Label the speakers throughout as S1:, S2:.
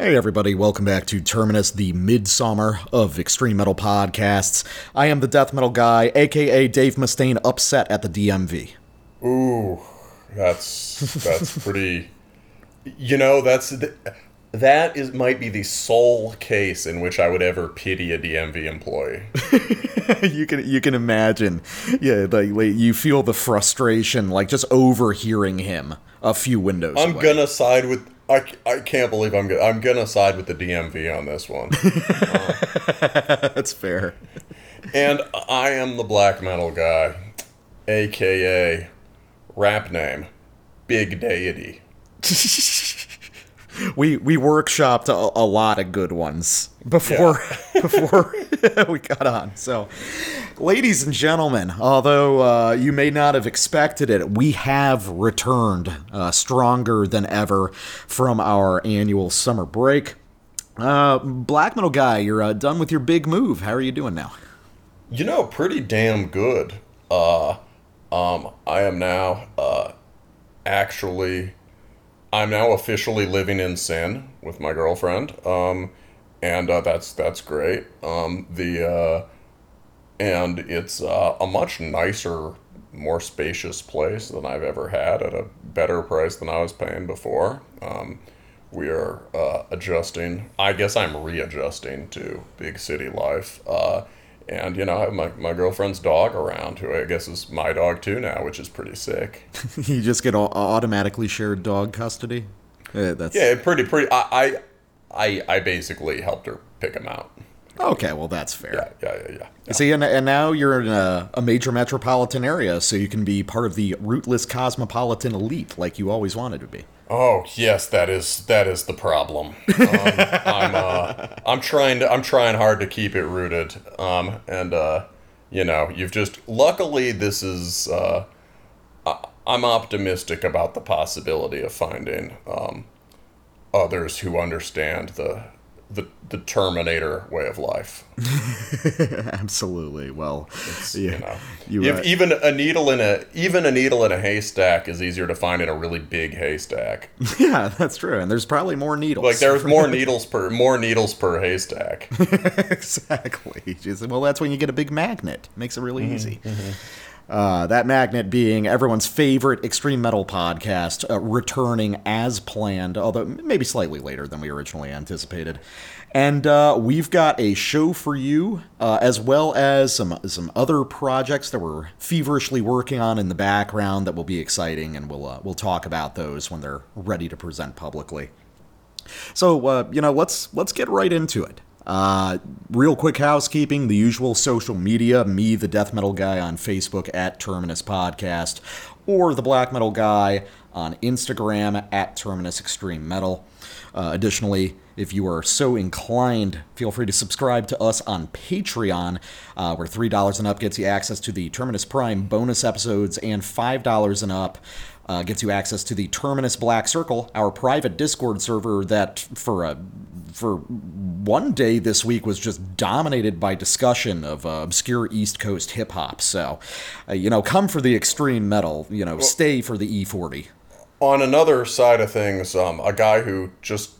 S1: Hey, everybody, welcome back to Terminus, the midsummer of extreme metal podcasts. I am the death metal guy, aka Dave Mustaine, upset at the DMV.
S2: Ooh, that's that's pretty. You know, that's the, that is might be the sole case in which I would ever pity a DMV employee.
S1: you can you can imagine, yeah, like, like you feel the frustration, like just overhearing him a few windows.
S2: I'm
S1: away.
S2: gonna side with. I, I can't believe I'm go- I'm gonna side with the DMV on this one.
S1: That's fair.
S2: and I am the black metal guy, aka rap name, Big Deity.
S1: we we workshopped a, a lot of good ones before before we got on. So, ladies and gentlemen, although uh, you may not have expected it, we have returned uh, stronger than ever from our annual summer break. Uh, Black metal guy, you're uh, done with your big move. How are you doing now?
S2: You know, pretty damn good. Uh, um, I am now uh, actually, I'm now officially living in sin with my girlfriend. Um, and uh, that's that's great. Um, the uh, and it's uh, a much nicer, more spacious place than I've ever had at a better price than I was paying before. Um, we are uh, adjusting. I guess I'm readjusting to big city life. And you know, I have my, my girlfriend's dog around, who I guess is my dog too now, which is pretty sick.
S1: you just get au- automatically shared dog custody. Uh, that's
S2: Yeah, pretty pretty. I I I, I basically helped her pick him out.
S1: okay. Well, that's fair.
S2: Yeah, yeah, yeah, yeah. yeah.
S1: See, and, and now you're in a, a major metropolitan area, so you can be part of the rootless cosmopolitan elite like you always wanted to be.
S2: Oh yes, that is that is the problem. Um, I'm uh, I'm trying to I'm trying hard to keep it rooted. Um, and uh, you know, you've just luckily this is uh, I, I'm optimistic about the possibility of finding um, others who understand the the the Terminator way of life.
S1: Absolutely. Well,
S2: You know,
S1: You,
S2: if even a needle in a even a needle in a haystack is easier to find in a really big haystack.
S1: yeah, that's true. And there's probably more needles.
S2: Like there's more needles per more needles per haystack.
S1: exactly. Well, that's when you get a big magnet. Makes it really mm-hmm, easy. Mm-hmm. Uh, that magnet being everyone's favorite extreme metal podcast, uh, returning as planned, although maybe slightly later than we originally anticipated. And uh, we've got a show for you, uh, as well as some some other projects that we're feverishly working on in the background that will be exciting, and we'll uh, we'll talk about those when they're ready to present publicly. So uh, you know, let's let's get right into it. Uh, real quick housekeeping: the usual social media, me, the death metal guy on Facebook at Terminus Podcast, or the black metal guy on Instagram at Terminus Extreme Metal. Uh, additionally, if you are so inclined, feel free to subscribe to us on Patreon, uh, where $3 and up gets you access to the Terminus Prime bonus episodes, and $5 and up uh, gets you access to the Terminus Black Circle, our private Discord server that for a for one day this week was just dominated by discussion of uh, obscure East Coast hip hop. So, uh, you know, come for the extreme metal. You know, stay for the E40.
S2: On another side of things, um, a guy who just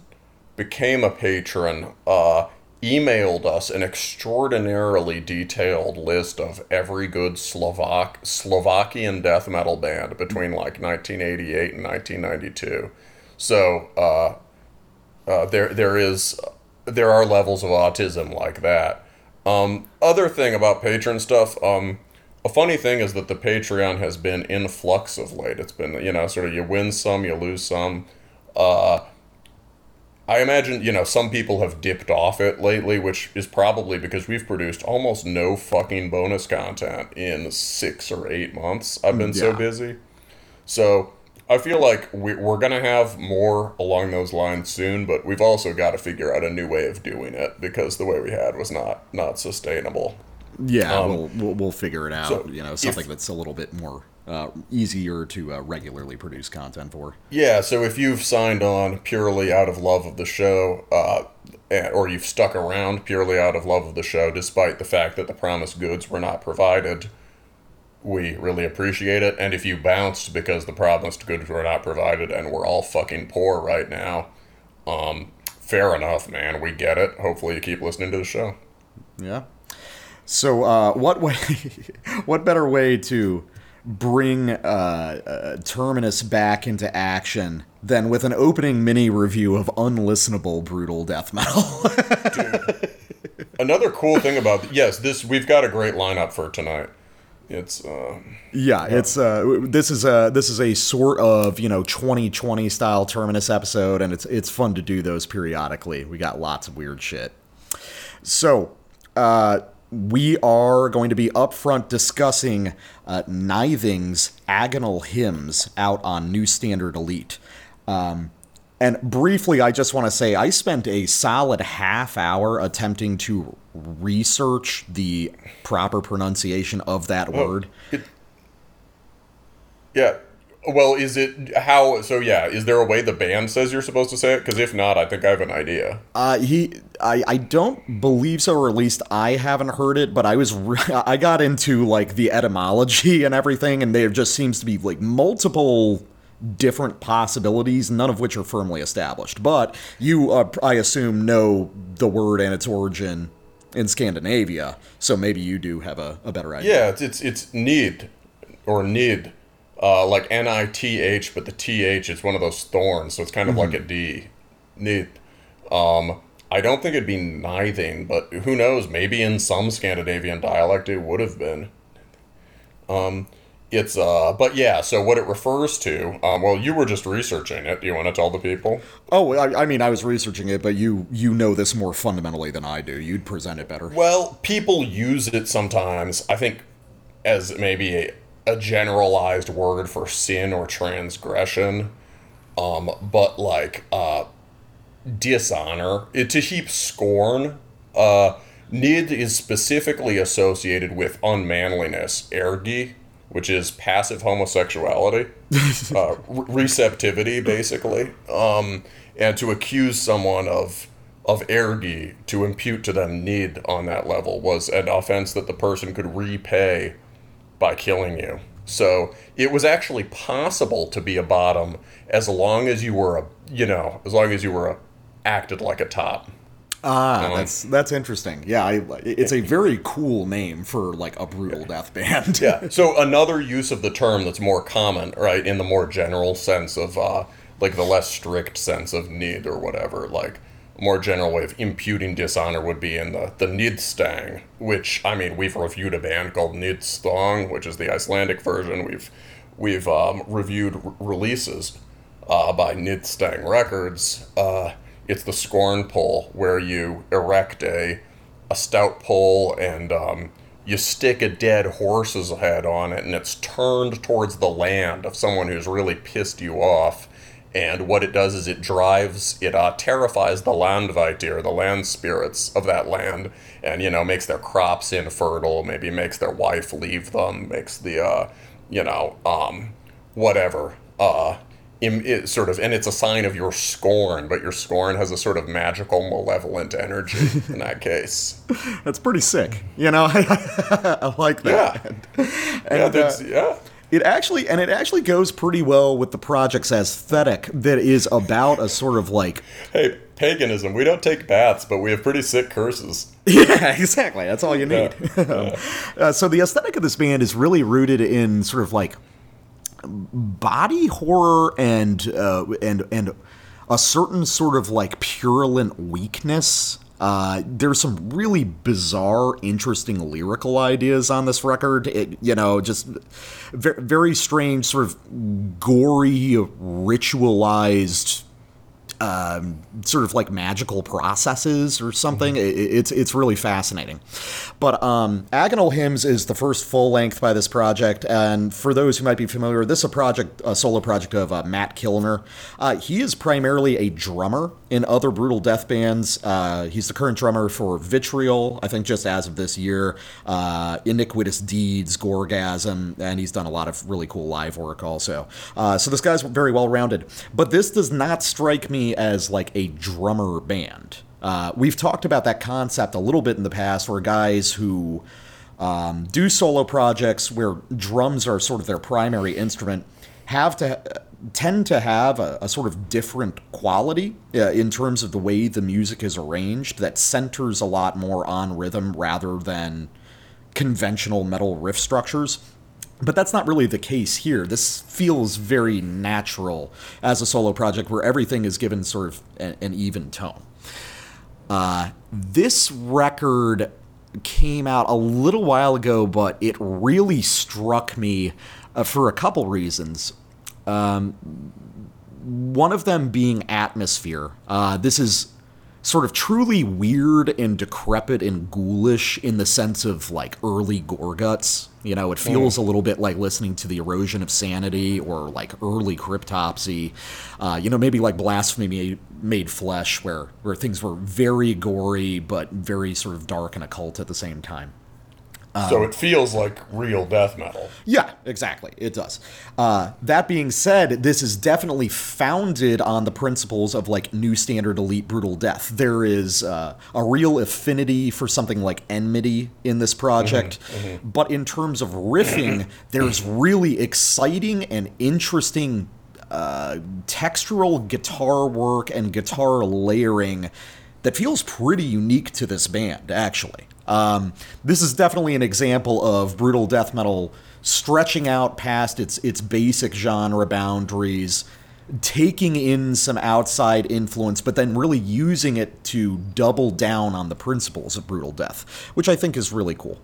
S2: became a patron uh, emailed us an extraordinarily detailed list of every good Slovak Slovakian death metal band between like 1988 and 1992. So uh, uh, there there is there are levels of autism like that. Um, other thing about patron stuff, um, a funny thing is that the Patreon has been in flux of late. It's been you know sort of you win some, you lose some. Uh, I imagine you know some people have dipped off it lately, which is probably because we've produced almost no fucking bonus content in six or eight months. I've been so busy, so I feel like we, we're gonna have more along those lines soon. But we've also got to figure out a new way of doing it because the way we had was not not sustainable.
S1: Yeah,
S2: Um,
S1: we'll, we'll we'll figure it out.
S2: so
S1: you know,
S2: if-
S1: something that's a little bit more uh, easier to uh, regularly produce content for.
S2: Yeah, so if you've signed on purely out of love of the show, uh, or you've stuck around purely out of love of the show, despite the fact that the promised goods were not provided, we really appreciate it. And if you bounced because the promised goods were not provided and we're all fucking poor right now, um, fair enough, man. We get it. Hopefully, you keep listening to the show.
S1: Yeah. So, uh, what way? what better way to bring uh, uh, Terminus back into action than with an opening mini review of unlistenable brutal death metal?
S2: Another cool thing about yes, this we've got a great lineup for tonight. It's uh,
S1: yeah, it's uh, this is a this is a sort of you know 2020 style Terminus episode, and it's it's fun to do those periodically. We got lots of weird shit. So, uh, we are going to be upfront discussing uh, Nithing's Agonal Hymns out on New Standard Elite. Um, and briefly, I just want to say I spent a solid half hour attempting to research the proper pronunciation of that word.
S2: it, yeah. Well, is it how? So yeah, is there a way the band says you're supposed to say it? Because if not, I think I have an idea.
S1: Uh, he, I, I don't believe so, or at least I haven't heard it. But I was, re- I got into like the etymology and everything, and there just seems to be like multiple different possibilities, none of which are firmly established. But you, uh, I assume, know the word and its origin in Scandinavia, so maybe you do have a, a better idea.
S2: Yeah, it's it's, it's need or nid, uh, like N I T H, but the T H is one of those thorns, so it's kind of like a D. Um, I don't think it'd be nithing, but who knows? Maybe in some Scandinavian dialect it would have been. Um, it's uh, but yeah. So what it refers to? Um, well, you were just researching it. Do you want to tell the people?
S1: Oh, I, I mean, I was researching it, but you you know this more fundamentally than I do. You'd present it better.
S2: Well, people use it sometimes. I think as maybe a, a generalized word for sin or transgression. Um, but like uh, dishonor, it, to heap scorn. Uh, nid is specifically associated with unmanliness, ergi, which is passive homosexuality, uh, re- receptivity, basically. Um, and to accuse someone of of ergi, to impute to them nid on that level, was an offense that the person could repay by killing you. So it was actually possible to be a bottom as long as you were a, you know, as long as you were a, acted like a top.
S1: Ah, that's that's interesting. Yeah, I, it's a very cool name for like a brutal death band.
S2: yeah. So another use of the term that's more common, right, in the more general sense of, uh, like the less strict sense of need or whatever, like more general way of imputing dishonor would be in the the nidstang, which I mean we've reviewed a band called Nidstang, which is the Icelandic version. We've we've um, reviewed r- releases uh, by Nidstang Records. Uh, it's the scorn pole where you erect a a stout pole and um, you stick a dead horse's head on it and it's turned towards the land of someone who's really pissed you off and what it does is it drives it uh, terrifies the landvættir the land spirits of that land and you know makes their crops infertile maybe makes their wife leave them makes the uh, you know um, whatever uh, it sort of and it's a sign of your scorn but your scorn has a sort of magical malevolent energy in that case
S1: that's pretty sick. You know, I, like that.
S2: yeah
S1: And,
S2: that's,
S1: uh,
S2: yeah.
S1: It actually and it actually goes pretty well with the project's aesthetic that is about a sort of like
S2: Hey, paganism. We don't take baths, but we have pretty sick curses.
S1: Yeah, exactly. That's all you need. uh, so the aesthetic of this band is really rooted in sort of like body horror and uh, and and a certain sort of like purulent weakness. Uh, there's some really bizarre, interesting lyrical ideas on this record. It, you know, just very, very strange, sort of gory, ritualized um, sort of like magical processes or something. It, it's it's really fascinating. But um, Agonal Hymns is the first full length by this project, and for those who might be familiar, this is a project, a solo project of uh, Matt Kilner. Uh, he is primarily a drummer in other brutal death bands. Uh, he's the current drummer for Vitriol, I think, just as of this year. Uh, Iniquitous Deeds, Gorgasm, and he's done a lot of really cool live work also. Uh, so this guy's very well rounded. But this does not strike me as like a drummer band. Uh, we've talked about that concept a little bit in the past, where guys who um, do solo projects where drums are sort of their primary instrument have to tend to have a, a sort of different quality uh, in terms of the way the music is arranged that centers a lot more on rhythm rather than conventional metal riff structures. But that's not really the case here. This feels very natural as a solo project where everything is given sort of an, an even tone. Uh, this record came out a little while ago, but it really struck me uh, for a couple reasons. Um, one of them being atmosphere. Uh, this is sort of truly weird and decrepit and ghoulish in the sense of like early Gorguts. You know, it feels a little bit like listening to the erosion of sanity or like early cryptopsy. Uh, you know, maybe like blasphemy made flesh, where where things were very gory but very sort of dark and occult at the same time.
S2: So it feels like real death metal.
S1: Yeah, exactly. It does. Uh, that being said, this is definitely founded on the principles of like New Standard Elite Brutal Death. There is uh, a real affinity for something like Enmity in this project, but in terms of riffing, there's really exciting and interesting uh, textural guitar work and guitar layering that feels pretty unique to this band, actually. Um, this is definitely an example of brutal death metal stretching out past its its basic genre boundaries, taking in some outside influence, but then really using it to double down on the principles of brutal death, which I think is really cool.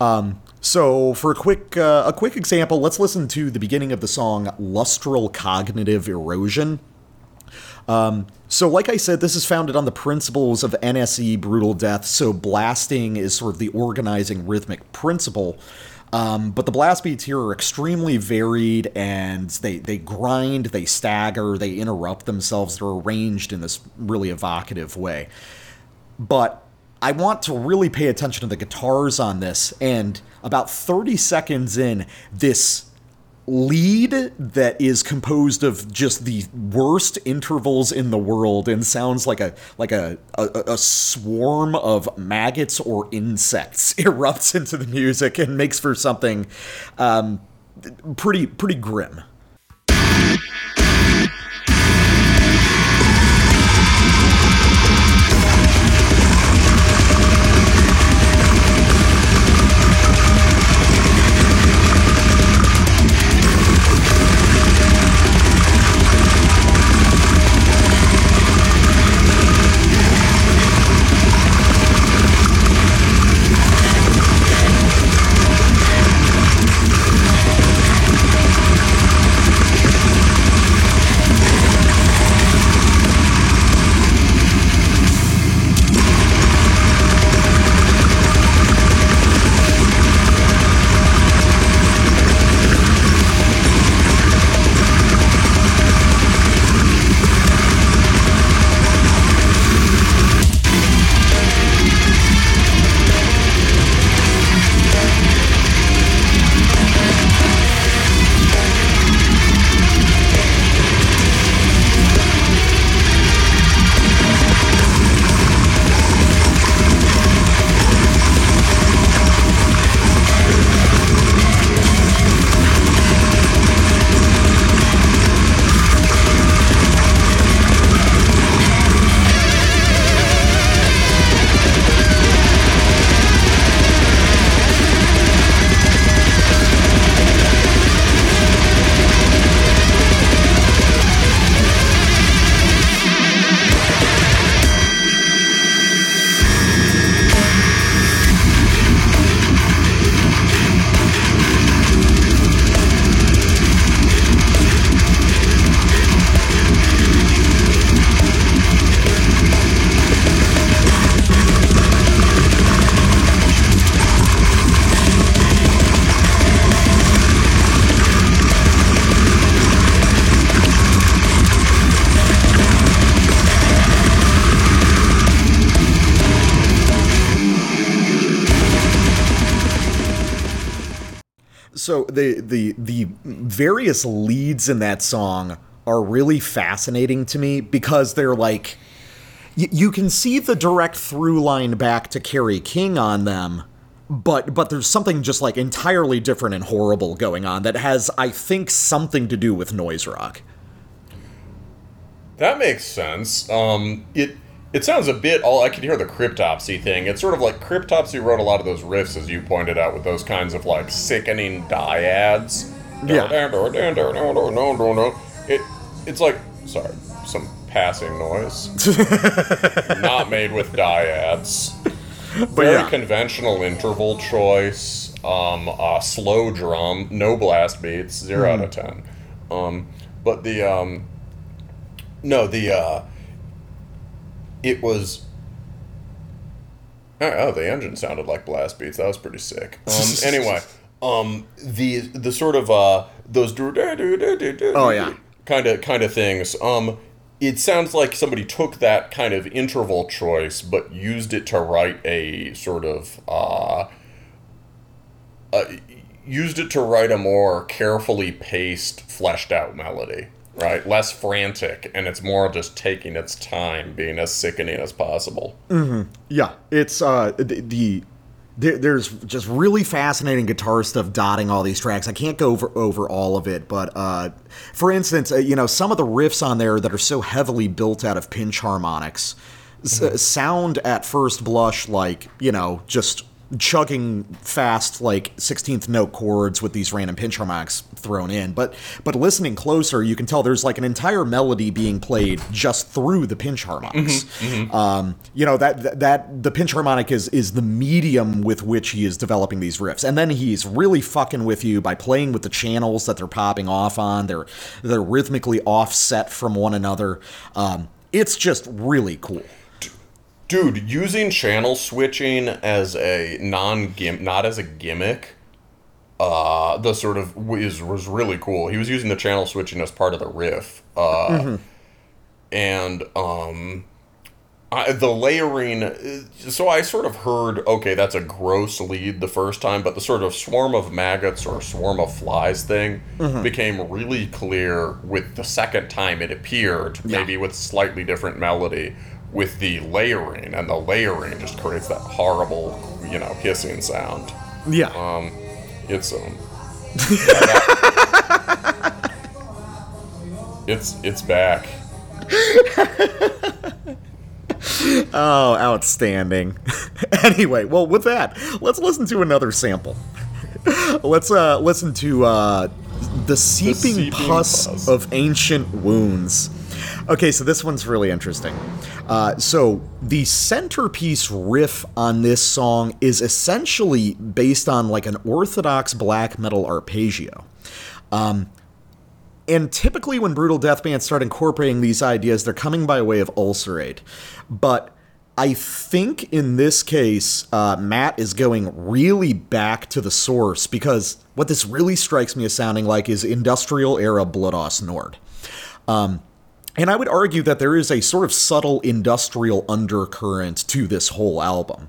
S1: Um, so, for a quick uh, a quick example, let's listen to the beginning of the song "Lustral Cognitive Erosion." Um, so, like I said, this is founded on the principles of NSE brutal death. So, blasting is sort of the organizing rhythmic principle. Um, but the blast beats here are extremely varied and they, they grind, they stagger, they interrupt themselves. They're arranged in this really evocative way. But I want to really pay attention to the guitars on this. And about 30 seconds in, this lead that is composed of just the worst intervals in the world and sounds like a like a, a, a swarm of maggots or insects erupts into the music and makes for something um, pretty pretty grim. The the the various leads in that song are really fascinating to me because they're like y- you can see the direct through line back to Kerry King on them, but but there's something just like entirely different and horrible going on that has I think something to do with noise rock.
S2: That makes sense. Um, it it sounds a bit. All I could hear the Cryptopsy thing. It's sort of like Cryptopsy wrote a lot of those riffs, as you pointed out, with those kinds of like sickening dyads.
S1: Yeah.
S2: It it's like sorry, some passing noise. Not made with dyads. Very
S1: yeah.
S2: conventional interval choice. Um, uh, slow drum, no blast beats, zero out of ten. Um, but the um, no, the uh, it was. Oh, oh, the engine sounded like blast beats. That was pretty sick. Um, anyway, um, the the sort of uh, those
S1: Oh, yeah.
S2: kind of kind of things. Um, it sounds like somebody took that kind of interval choice, but used it to write a sort of uh, uh, used it to write a more carefully paced, fleshed out melody. Right, less frantic, and it's more just taking its time, being as sickening as possible.
S1: Yeah, it's uh the, the there, there's just really fascinating guitar stuff dotting all these tracks. I can't go over over all of it, but uh, for instance, uh, you know some of the riffs on there that are so heavily built out of pinch harmonics s- sound at first blush like you know just chugging fast like 16th note chords with these random pinch harmonics thrown in. But but listening closer you can tell there's like an entire melody being played just through the pinch harmonics. Um, you know that, that that the pinch harmonic is is the medium with which he is developing these riffs. And then he's really fucking with you by playing with the channels that they're popping off on. They're they're rhythmically offset from one another. Um, it's just really cool
S2: Dude, using channel switching as a non gim not as a gimmick, uh, the sort of is was really cool. He was using the channel switching as part of the riff, uh, and um, I, the layering. uh, So I sort of heard, okay, that's a gross lead the first time, but the sort of swarm of maggots or swarm of flies thing became really clear with the second time it appeared, maybe with slightly different melody, with the layering, and the layering just creates that horrible, you know, hissing sound.
S1: yeah
S2: Um, it's um, it's it's back.
S1: Oh, outstanding. anyway, well, with that, let's listen to another sample. let's uh listen to uh the seeping,
S2: Seeping
S1: pus,
S2: Pus.
S1: of ancient wounds. Okay, so this one's really interesting. Uh, so the centerpiece riff on this song is essentially based on like an orthodox black metal arpeggio. And typically, when brutal death bands start incorporating these ideas, they're coming by way of ulcerate. But I think in this case, uh, Matt is going really back to the source because what this really strikes me as sounding like is industrial era Blut Aus Nord. Um, and I would argue that there is a sort of subtle industrial undercurrent to this whole album.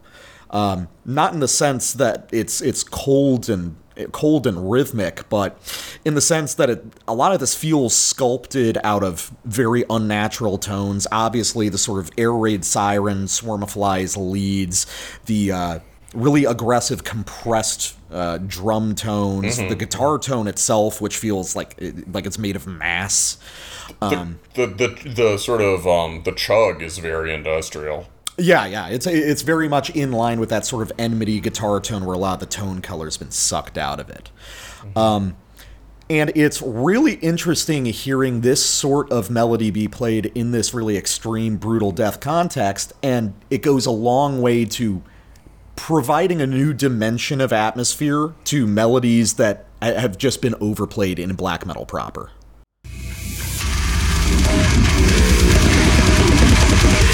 S1: Um, not in the sense that it's it's cold and cold and rhythmic, but in the sense that it, a lot of this feels sculpted out of very unnatural tones. Obviously, the sort of air raid siren, swarm of flies leads, the uh, really aggressive compressed uh, drum tones, the guitar tone itself, which feels like like it's made of mass.
S2: The, the the the sort of um the chug is very industrial.
S1: Yeah, yeah, it's it's very much in line with that sort of enmity guitar tone where a lot of the tone color's been sucked out of it. Um, and it's really interesting hearing this sort of melody be played in this really extreme, brutal death context, and it goes a long way to providing a new dimension of atmosphere to melodies that have just been overplayed in black metal proper. Yeah,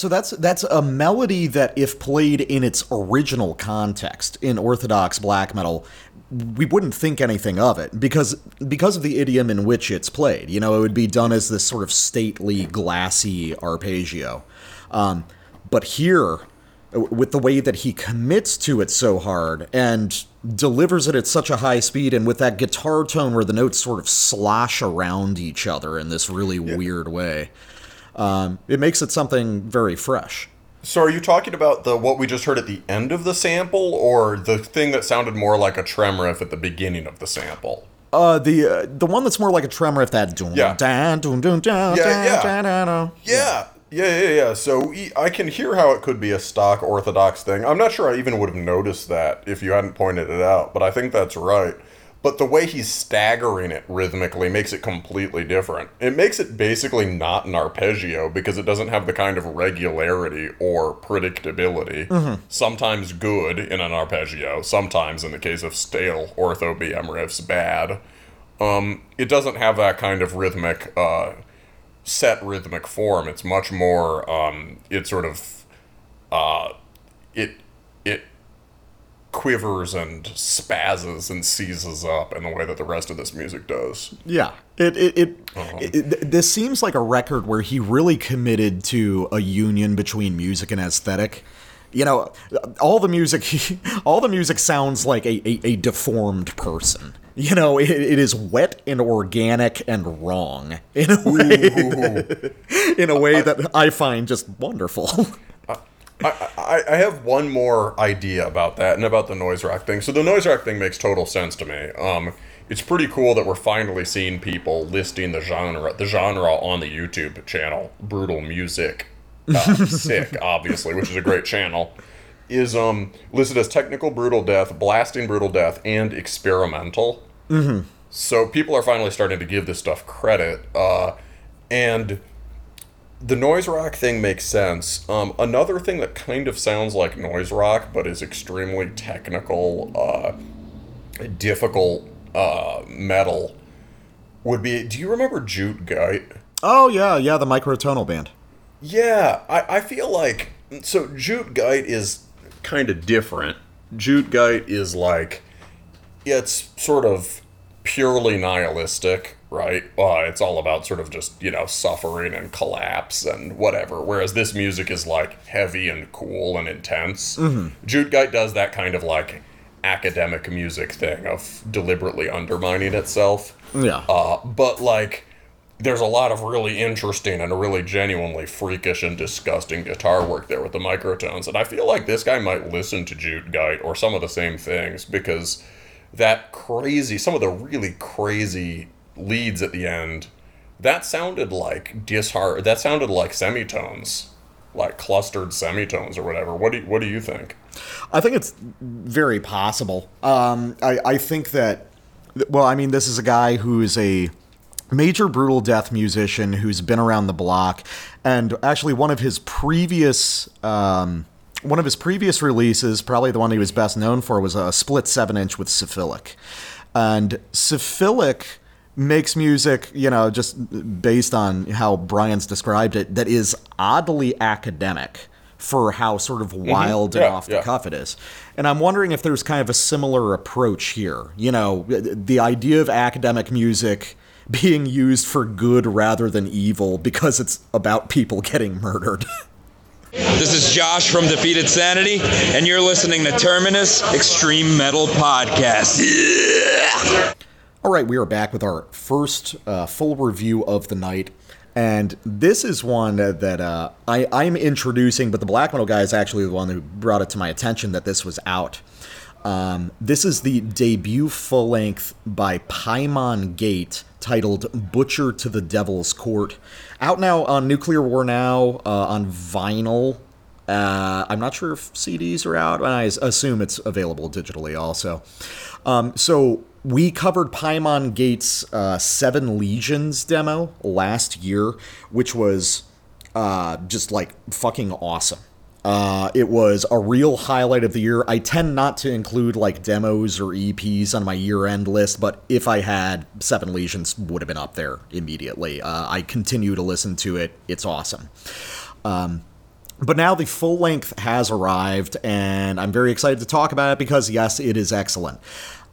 S1: so that's that's a melody that if played in its original context in orthodox black metal, we wouldn't think anything of it because because of the idiom in which it's played. You know, it would be done as this sort of stately, glassy arpeggio. Um, but here, with the way that he commits to it so hard and delivers it at such a high speed and with that guitar tone where the notes sort of slosh around each other in this really weird way um, it makes it something very fresh
S2: So are you talking about the what we just heard at the end of the sample, or the thing that sounded more like a trem riff at the beginning of the sample?
S1: uh, the uh, the one that's more like a trem riff that dun,
S2: Yeah. Yeah, yeah. Yeah, yeah, yeah, yeah. So I can hear how it could be a stock Orthodox thing. I'm not sure I even would have noticed that if you hadn't pointed it out, but I think that's right. But the way he's staggering it rhythmically makes it completely different. It makes it basically not an arpeggio because it doesn't have the kind of regularity or predictability. Sometimes good in an arpeggio, sometimes in the case of stale ortho BM riffs, bad. Um, it doesn't have that kind of rhythmic uh, set rhythmic form. It's much more. Um, it sort of. Uh, it it quivers and spazzes and seizes up in the way that the rest of this music does.
S1: Yeah, it it, it,
S2: Uh-huh.
S1: it, this seems like a record where he really committed to a union between music and aesthetic. You know, all the music, all the music sounds like a, a, a deformed person. You know, it, it is wet and organic and wrong in a way, in a way that I find just wonderful.
S2: I, I, I have one more idea about that and about the noise rock thing. So the noise rock thing makes total sense to me. Um, it's pretty cool that we're finally seeing people listing the genre, the genre on the YouTube channel, Brutal Music, uh, sick, obviously, which is a great channel. Is um listed as technical brutal death, blasting brutal death, and experimental. Mm-hmm. So people are finally starting to give this stuff credit, uh, and the noise rock thing makes sense. Um, another thing that kind of sounds like noise rock, but is extremely technical, uh, difficult uh, metal, would be. Do you remember Jute Gyte?
S1: oh yeah, yeah, the microtonal band.
S2: Yeah, I, I feel like so Jute Gyte is kind of different. Jute Gyte is like it's sort of purely nihilistic, right? Uh, it's all about sort of just you know suffering and collapse and whatever. Whereas this music is like heavy and cool and intense. Jute Gyte does that kind of like academic music thing of deliberately undermining itself.
S1: Yeah.
S2: Uh, but like, there's a lot of really interesting and really genuinely freakish and disgusting guitar work there with the microtones, and I feel like this guy might listen to Jute Gyte or some of the same things because that crazy, some of the really crazy leads at the end, that sounded like dishar. That sounded like semitones, like clustered semitones or whatever. What do you, what do you think?
S1: I think it's very possible. Um, I, I think that, well, I mean, this is a guy who's a major brutal death musician who's been around the block, and actually one of his previous. Um, one of his previous releases, probably the one he was best known for, was a split seven inch with Syphilic. And Syphilic makes music, you know, just based on how Brian's described it, that is oddly academic for how sort of mm-hmm. wild and
S2: Yeah,
S1: off the
S2: yeah.
S1: cuff it is. And I'm wondering if there's kind of a similar approach here. You know, the idea of academic music being used for good rather than evil because it's about people getting murdered.
S3: This is Josh from Defeated Sanity, and you're listening to Terminus Extreme Metal Podcast.
S1: All right, we are back with our first uh, full review of the night. And this is one that, uh, I, I'm introducing, but the Black Metal guy is actually the one who brought it to my attention that this was out. Um, this is the debut full length by Paimon Gate titled Butcher to the Devil's Court. Out now on Nuclear War Now, uh, on vinyl. Uh, I'm not sure if CDs are out, I assume it's available digitally also. Um, so we covered Paimon Gates' uh, Seven Legions demo last year, which was uh, just like fucking awesome. Uh, it was a real highlight of the year. I tend not to include like demos or EPs on my year-end list, but if I had, Seven Legions would have been up there immediately. Uh, I continue to listen to it. It's awesome. Um, but now the full length has arrived, and I'm very excited to talk about it because, yes, it is excellent.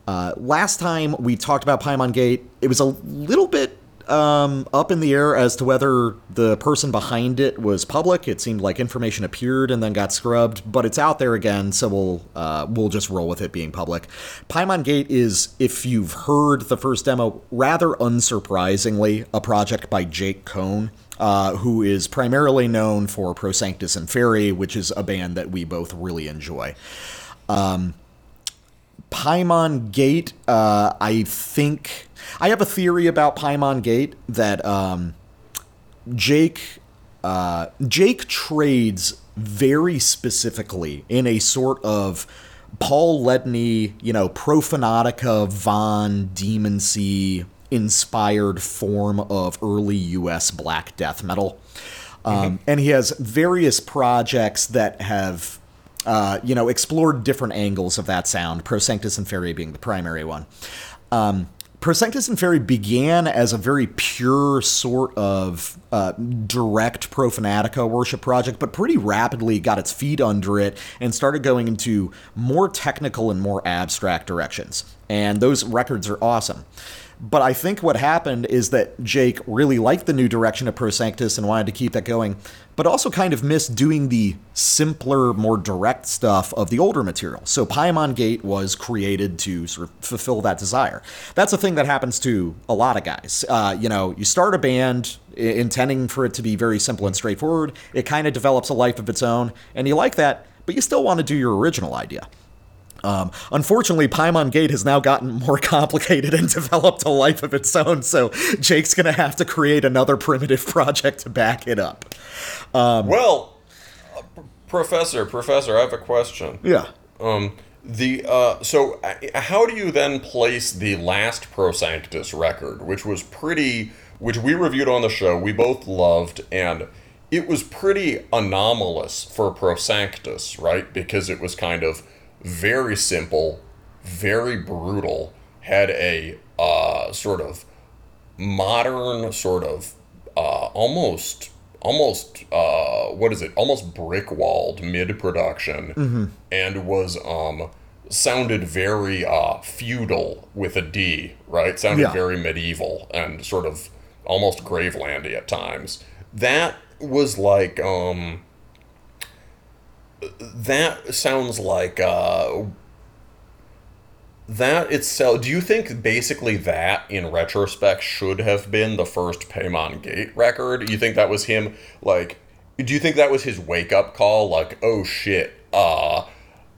S1: Uh, last time we talked about Paimon Gate, it was a little bit um, up in the air as to whether the person behind it was public. It seemed like information appeared and then got scrubbed, but it's out there again, so we'll uh, we'll just roll with it being public. Paimon Gate is, if you've heard the first demo, rather unsurprisingly, a project by Jake Cohn. Uh, who is primarily known for Prosanctus Inferi, which is a band that we both really enjoy. Um, Paimon Gate, uh, I think I have a theory about Paimon Gate that um, Jake uh, Jake trades very specifically in a sort of Paul Ledney, you know, Profanatica, Von, Demoncy inspired form of early U.S. black death metal. Um, And he has various projects that have, uh, you know, explored different angles of that sound, Prosanctus Inferi being the primary one. Um, Prosanctus Inferi began as a very pure sort of uh, direct Profanatica worship project, but pretty rapidly got its feet under it and started going into more technical and more abstract directions. And those records are awesome. But I think what happened is that Jake really liked the new direction of Prosanctus and wanted to keep that going, but also kind of missed doing the simpler, more direct stuff of the older material. So Paimon Gate was created to sort of fulfill that desire. That's a thing that happens to a lot of guys. Uh, you know, you start a band intending for it to be very simple and straightforward, it kind of develops a life of its own, and you like that, but you still want to do your original idea. Um, unfortunately, Paimon Gate has now gotten more complicated and developed a life of its own, so Jake's gonna have to create another primitive project to back it up.
S2: Well, uh, p- Professor, Professor, I have a question.
S1: Yeah.
S2: Um, the uh, so uh, how do you then place the last Prosanctus record, which was pretty, which we reviewed on the show, we both loved, and it was pretty anomalous for Prosanctus, right? Because it was kind of very simple, very brutal, had a uh, sort of modern, sort of uh, almost almost uh, what is it? Almost brick walled mid production, and was um sounded very uh feudal with a D, right? Sounded
S1: Yeah.
S2: very medieval and sort of almost gravelandy at times. That was like um that sounds like uh that itself do you think basically that in retrospect should have been the first Paimon Gate record? You think that was him like do you think that was his wake up call like oh shit uh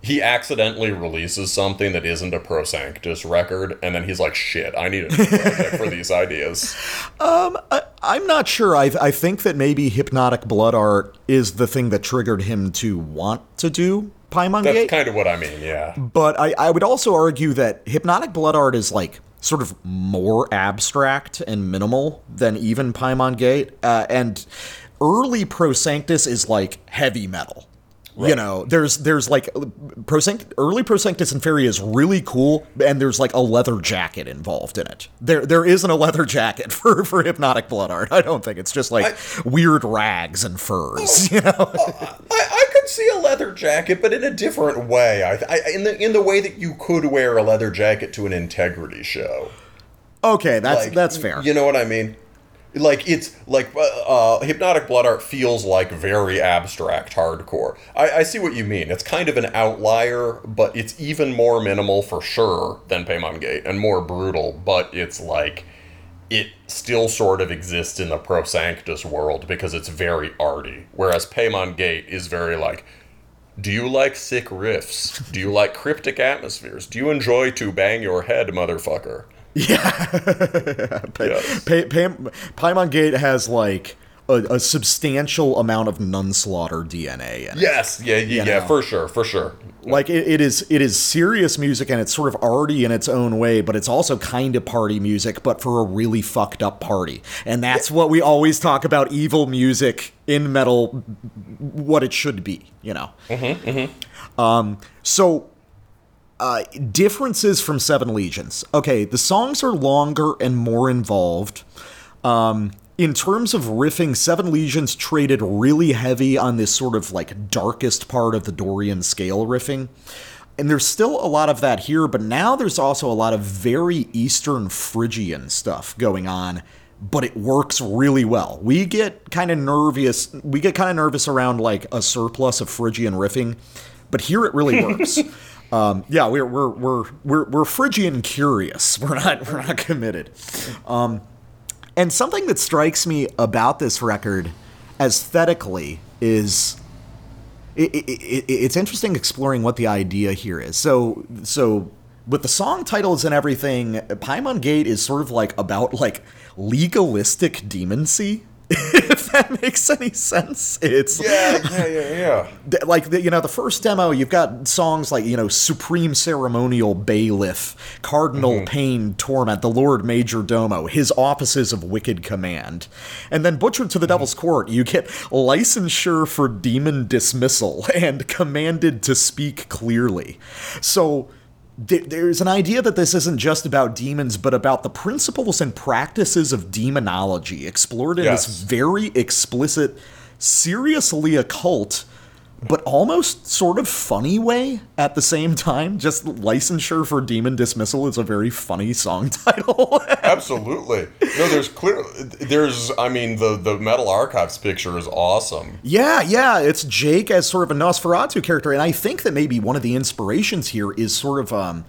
S2: he accidentally releases something that isn't a Prosanctus record and then he's like shit I need a new project for these ideas.
S1: I, I'm not sure. I, I think that maybe hypnotic blood art is the thing that triggered him to want to do Paimon
S2: That's
S1: Gate.
S2: kind of what I mean, yeah.
S1: But I, I would also argue that hypnotic blood art is like sort of more abstract and minimal than even Paimon Gate. Uh, and early Prosanctus is like heavy metal. You know, there's there's like Prosanct, early Prosanctus Inferi is really cool, and there's like a leather jacket involved in it. There there isn't a leather jacket for, for hypnotic blood art. I don't think it's just like weird rags and furs. Oh, you know, oh,
S2: I, I could see a leather jacket, but in a different way. I, I in the in the way that you could wear a leather jacket to an integrity show.
S1: okay, that's
S2: Like,
S1: that's fair.
S2: You know what I mean? Like it's like uh, uh, hypnotic blood art feels like very abstract hardcore. I, I see what you mean. It's kind of an outlier, but it's even more minimal for sure than Paimon Gate and more brutal. But it's like it still sort of exists in the Prosanctus world because it's very arty. Whereas Paimon Gate is very like, do you like sick riffs? Do you like cryptic atmospheres? Do you enjoy to bang your head, motherfucker? Yes.
S1: Pa- Pa- Paimon Gate has like a, a substantial amount of Nunslaughter DNA in it.
S2: Yes, yeah, yeah, yeah,
S1: know.
S2: for sure, for sure.
S1: Like it, it is it is serious music and it's sort of arty in its own way, but it's also kind of party music, but for a really fucked up party. And that's what we always talk about evil music in metal what it should be, you know. Um so uh, differences from Seven Legions. Okay, the songs are longer and more involved. Um, in terms of riffing, Seven Legions traded really heavy on this sort of like darkest part of the Dorian scale riffing. And there's still a lot of that here, but now there's also a lot of very Eastern Phrygian stuff going on, but it works really well. We get kind of nervous, we get kind of nervous around like a surplus of Phrygian riffing, but here it really works. Um, yeah, we're we're we're we're we're Phrygian curious. We're not we're not committed. Um, and something that strikes me about this record, aesthetically, is it, it, it, it's interesting exploring what the idea here is. So so with the song titles and everything, Paimon Gate is sort of like about like legalistic demoncy if that makes any sense. It's
S2: yeah, yeah, yeah,
S1: yeah. Like the, you know, the first demo, you've got songs like you know, Supreme Ceremonial Bailiff, Cardinal mm-hmm. Pain Torment, the Lord Major Domo, his offices of wicked command, and then Butchered to the mm-hmm. Devil's Court, you get licensure for demon dismissal and commanded to speak clearly. So there's an idea that this isn't just about demons, but about the principles and practices of demonology explored in yes. this very explicit, seriously occult, but almost sort of funny way at the same time. Just licensure for demon dismissal is a very funny song title.
S2: Absolutely. No, there's clear. There's, I mean, the the Metal Archives picture is awesome.
S1: Yeah, yeah. It's Jake as sort of a Nosferatu character, and I think that maybe one of the inspirations here is sort of um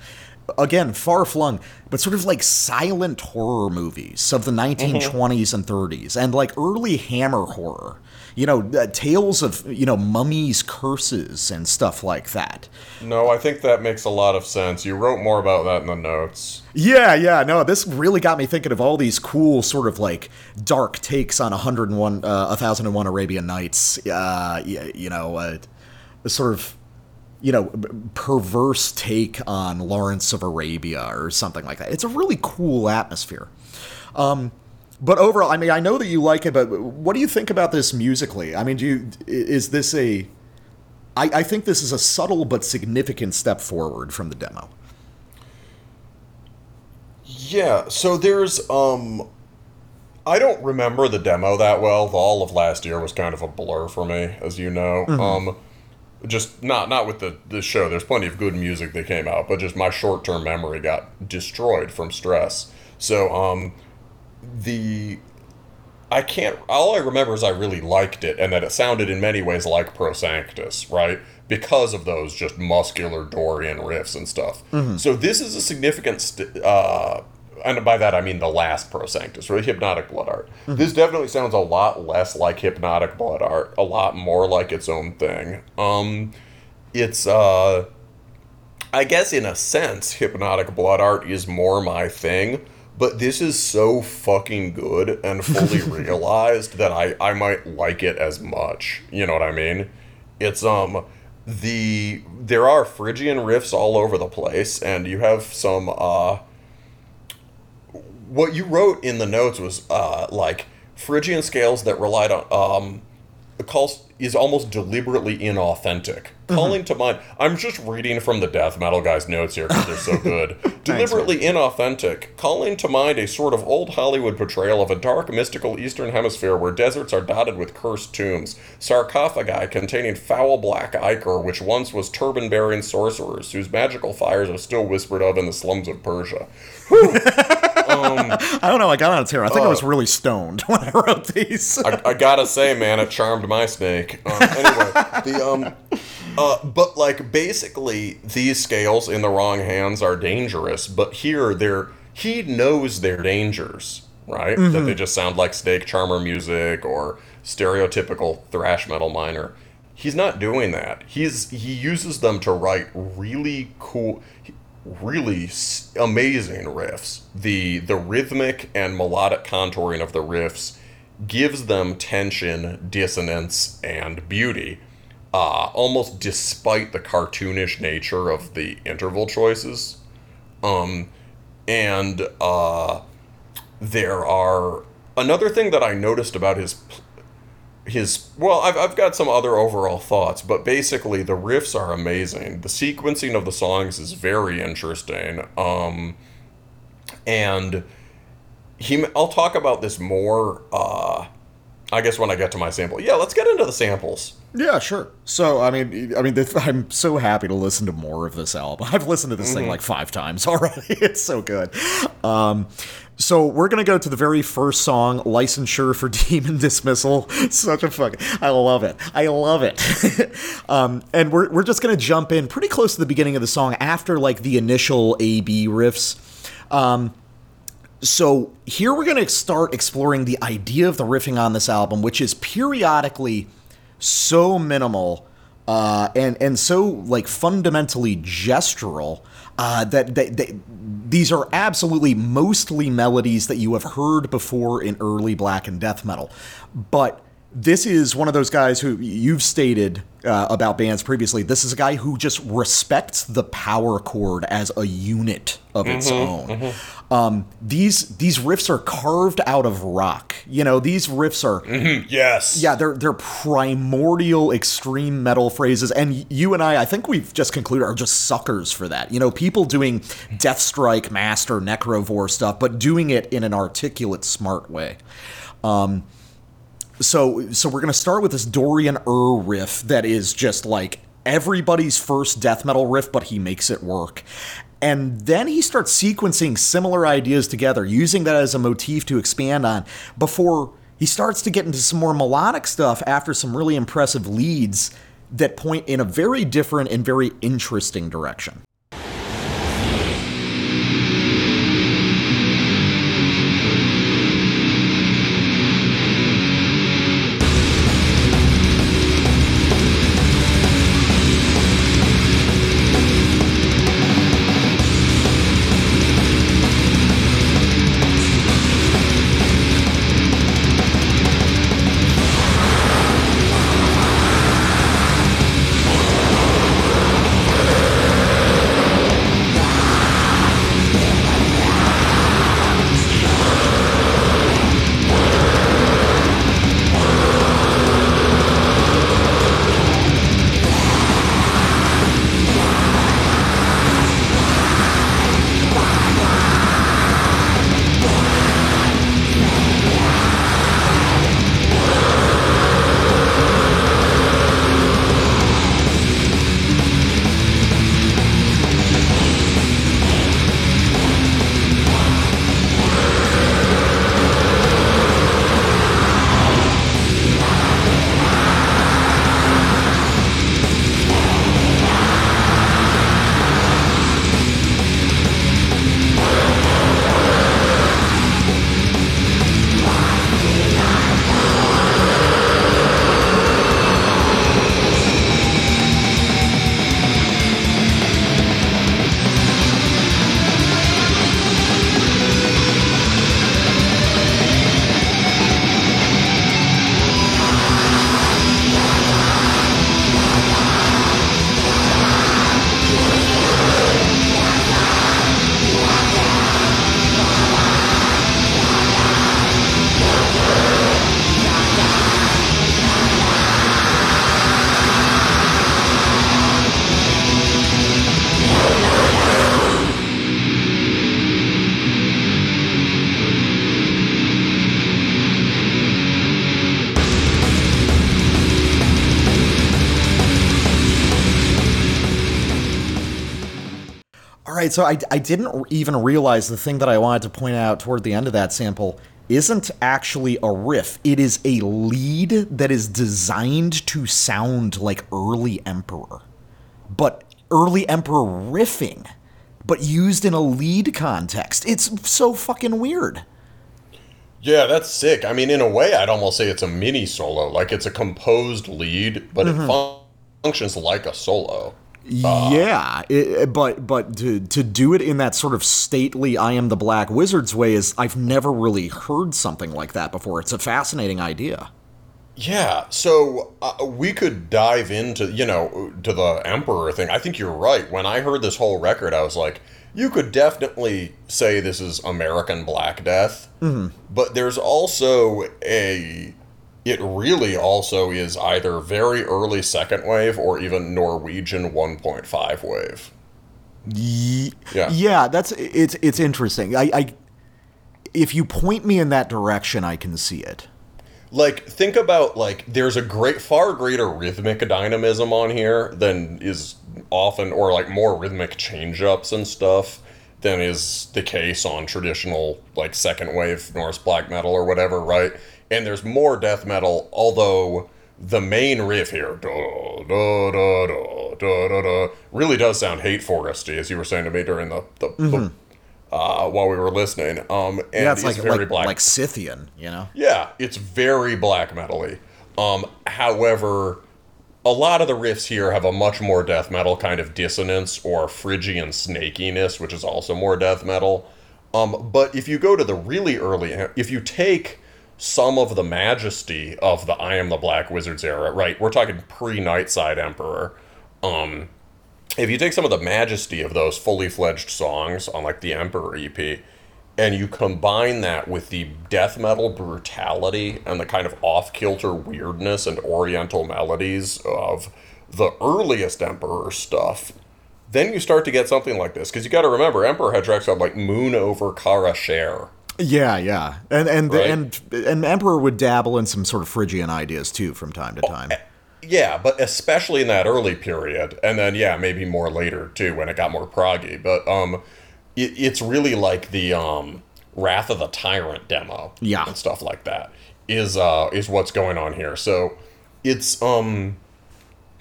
S1: again far flung but sort of like silent horror movies of the 1920s mm-hmm. and 30s and like early hammer horror you know uh, tales of you know mummies curses and stuff like that
S2: no i think that makes a lot of sense you wrote more about that in the notes
S1: yeah yeah no this really got me thinking of all these cool sort of like dark takes on 101 uh, 1001 arabian nights uh, you, you know uh, sort of you know, perverse take on Lawrence of Arabia or something like that. It's a really cool atmosphere. Um, but overall, I mean, I know that you like it, but what do you think about this musically? I mean, do you is this a? I, I think this is a subtle but significant step forward from the demo.
S2: Yeah. So there's um. I don't remember the demo that well. All of last year was kind of a blur for me, as you know. Mm-hmm. Um just not not with the the show. There's plenty of good music that came out, but just my short term memory got destroyed from stress. So um, the I can't. All I remember is I really liked it, and that it sounded in many ways like Prosanctus, right? Because of those just muscular Dorian riffs and stuff. Mm-hmm. So this is a significant st- uh, and by that I mean the last Prosanctus, or Hypnotic Blood Art. Mm-hmm. This definitely sounds a lot less like Hypnotic Blood Art, a lot more like its own thing. Um, it's uh, I guess in a sense, Hypnotic Blood Art is more my thing, but this is so fucking good and fully realized that I I might like it as much. You know what I mean? It's um the there are Phrygian riffs all over the place, and you have some uh what you wrote in the notes was uh, like Phrygian scales that relied on um, the calls is almost deliberately inauthentic. Mm-hmm. Calling to mind, I'm just reading from the death metal guy's notes here because they're so good. deliberately Thanks, inauthentic, calling to mind a sort of old Hollywood portrayal of a dark, mystical Eastern Hemisphere where deserts are dotted with cursed tombs, sarcophagi containing foul black ichor, which once was turban-bearing sorcerers whose magical fires are still whispered of in the slums of Persia.
S1: um, I don't know. I got on a tear. I think uh, I was really stoned when I wrote these.
S2: I, I, gotta say, man, it charmed my snake. Um, anyway, the um, uh, but like basically, these scales in the wrong hands are dangerous. But here, they're he knows their dangers, right? Mm-hmm. That they just sound like snake charmer music or stereotypical thrash metal minor He's not doing that. He's he uses them to write really cool really amazing riffs. The the rhythmic and melodic contouring of the riffs gives them tension, dissonance, and beauty. Uh, almost despite the cartoonish nature of the interval choices. Um, and uh, there are another thing that I noticed about his his well I've, I've got some other overall thoughts but basically the riffs are amazing the sequencing of the songs is very interesting um and he I'll talk about this more uh I guess when I get to my sample. Yeah, let's get into the samples.
S1: Yeah, sure. So, I mean, I mean, I'm so happy to listen to more of this album. I've listened to this thing like five times already. it's so good. Um, so we're gonna go to the very first song, "Licensure for Demon Dismissal." Such a fuck. I love it. I love it. um, and we're we're just gonna jump in pretty close to the beginning of the song after like the initial A B riffs. Um, so here we're going to start exploring the idea of the riffing on this album, which is periodically so minimal uh, and and so like fundamentally gestural uh, that, that, that these are absolutely mostly melodies that you have heard before in early black and death metal, but this is one of those guys who you've stated uh, about bands previously. This is a guy who just respects the power chord as a unit of its own. Um, these these riffs are carved out of rock. You know, these riffs are
S2: Yes.
S1: yeah, they're they're primordial extreme metal phrases, and you and I, I think we've just concluded, are just suckers for that. You know, people doing Death Strike, Master, Necrovore stuff, but doing it in an articulate, smart way. Um, so so we're gonna start with this Dorian Ur riff that is just like everybody's first death metal riff, but he makes it work. And then he starts sequencing similar ideas together, using that as a motif to expand on before he starts to get into some more melodic stuff after some really impressive leads that point in a very different and very interesting direction. So I, I didn't even realize the thing that I wanted to point out toward the end of that sample isn't actually a riff. It is a lead that is designed to sound like early Emperor. But early Emperor riffing, but used in a lead context. It's so fucking weird.
S2: Yeah, that's sick. I mean, in a way, I'd almost say it's a mini solo. Like it's a composed lead, but it fun- functions like a solo.
S1: Yeah, it, but but to to do it in that sort of stately "I am the Black Wizard's" way is I've never really heard something like that before. It's a fascinating idea.
S2: Yeah, so uh, we could dive into, you know, to the Emperor thing. I think you're right. When I heard this whole record, I was like, you could definitely say this is American Black Death, but there's also a. It really also is either very early second wave or even Norwegian 1.5 wave.
S1: Ye-
S2: Yeah.
S1: yeah, that's it's it's interesting. I, I if you point me in that direction, I can see it.
S2: like think about like there's a great far greater rhythmic dynamism on here than is often or like more rhythmic change ups and stuff than is the case on traditional like second wave Norse black metal or whatever, right? And there's more death metal, although the main riff here da, da, da, da, da, da, da, really does sound hate foresty, as you were saying to me during the, the, the uh, while we were listening. Um, and
S1: Yeah, it's
S2: it's
S1: like
S2: very
S1: like,
S2: black.
S1: like Scythian, you know.
S2: Yeah, it's very black metal-y. Um, however, a lot of the riffs here have a much more death metal kind of dissonance or Phrygian snakiness, which is also more death metal. Um, but if you go to the really early, if you take some of the majesty of the I Am the Black Wizards era, right? We're talking pre-Nightside Emperor. Um, if you take some of the majesty of those fully fledged songs on like the Emperor EP, and you combine that with the death metal brutality and the kind of off kilter weirdness and oriental melodies of the earliest Emperor stuff, then you start to get something like this. Because you got to remember, Emperor had tracks on like Moon over Kara-Shehr.
S1: Yeah, yeah, and and
S2: Right.
S1: and and Emperor would dabble in some sort of Phrygian ideas too from time to time.
S2: Yeah, but especially in that early period, and then yeah, maybe more later too when it got more proggy. But um, it, it's really like the um Wrath of the Tyrant demo,
S1: Yeah.
S2: and stuff like that is uh is what's going on here. So it's um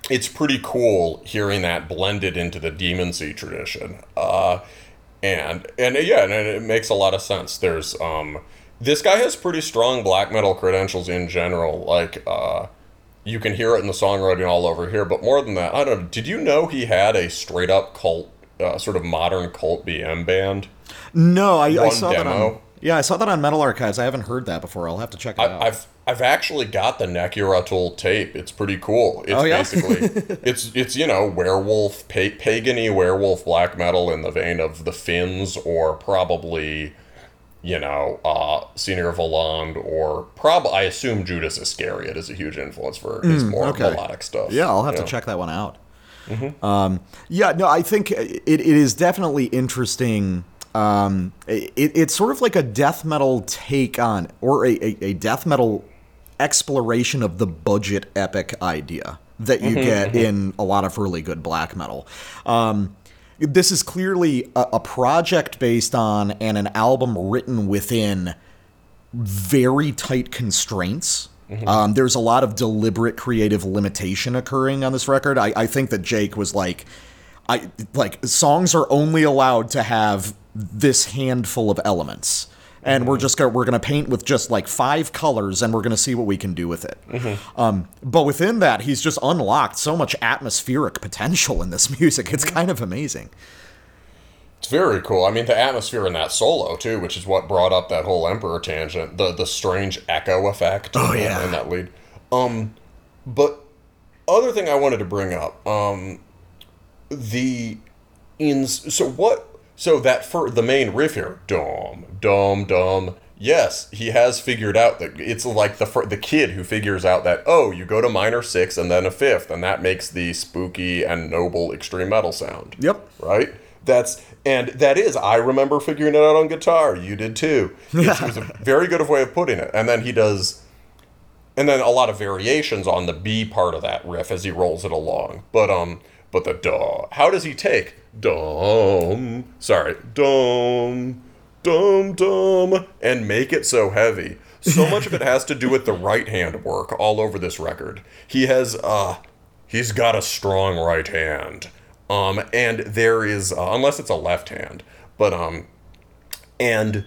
S2: it's pretty cool hearing that blended into the Demon Sea tradition. Uh, and and yeah, and it makes a lot of sense. There's um, this guy has pretty strong black metal credentials in general. Like uh, you can hear it in the songwriting all over here. But more than that, I don't. know. Did you know he had a straight up cult, uh, sort of modern cult BM band?
S1: No, I, I saw that on. Yeah, I saw that on Metal Archives. I haven't heard that before. I'll have to check it out.
S2: I've I've actually got the Nekuratul tape. It's pretty cool. It's
S1: Oh, yeah?
S2: basically it's it's you know werewolf pa- pagany werewolf black metal in the vein of the Finns or probably you know uh Seigneur Voland or prob I assume Judas Iscariot is a huge influence for his more
S1: Hmm, okay.
S2: melodic stuff.
S1: Yeah, I'll have to
S2: know.
S1: check that one out. Um, yeah, no, I think it, it is definitely interesting. Um, it, it's sort of like a death metal take on, or a, a, a death metal exploration of the budget epic idea that you get in a lot of really good black metal. Um, this is clearly a, a project based on and an album written within very tight constraints. Um, there's a lot of deliberate creative limitation occurring on this record. I, I think that Jake was like, I like songs are only allowed to have this handful of elements, and we're just gonna we're gonna paint with just like five colors, and we're gonna see what we can do with it. Um, but within that, he's just unlocked so much atmospheric potential in this music. It's kind of amazing.
S2: It's very cool. I mean, the atmosphere in that solo too, which is what brought up that whole Emperor tangent. The the strange echo effect.
S1: Oh,
S2: in,
S1: yeah.
S2: in that lead. Um, but other thing I wanted to bring up, um, the in so what so that for the main riff here, dum dum dum. Yes, he has figured out that it's like the fir- the kid who figures out that oh, you go to minor six and then a fifth, and that makes the spooky and noble extreme metal sound
S1: Yep.
S2: right? That's and that is I remember figuring it out on guitar. You did too. It's, it was a very good way of putting it. And then he does, and then a lot of variations on the B part of that riff as he rolls it along. But um, but the duh. How does he take dum? Sorry, dum, dum, dum, and make it so heavy? So much of it has to do with the right hand work all over this record. He has uh he's got a strong right hand. Um, and there is uh, unless it's a left hand, but um, and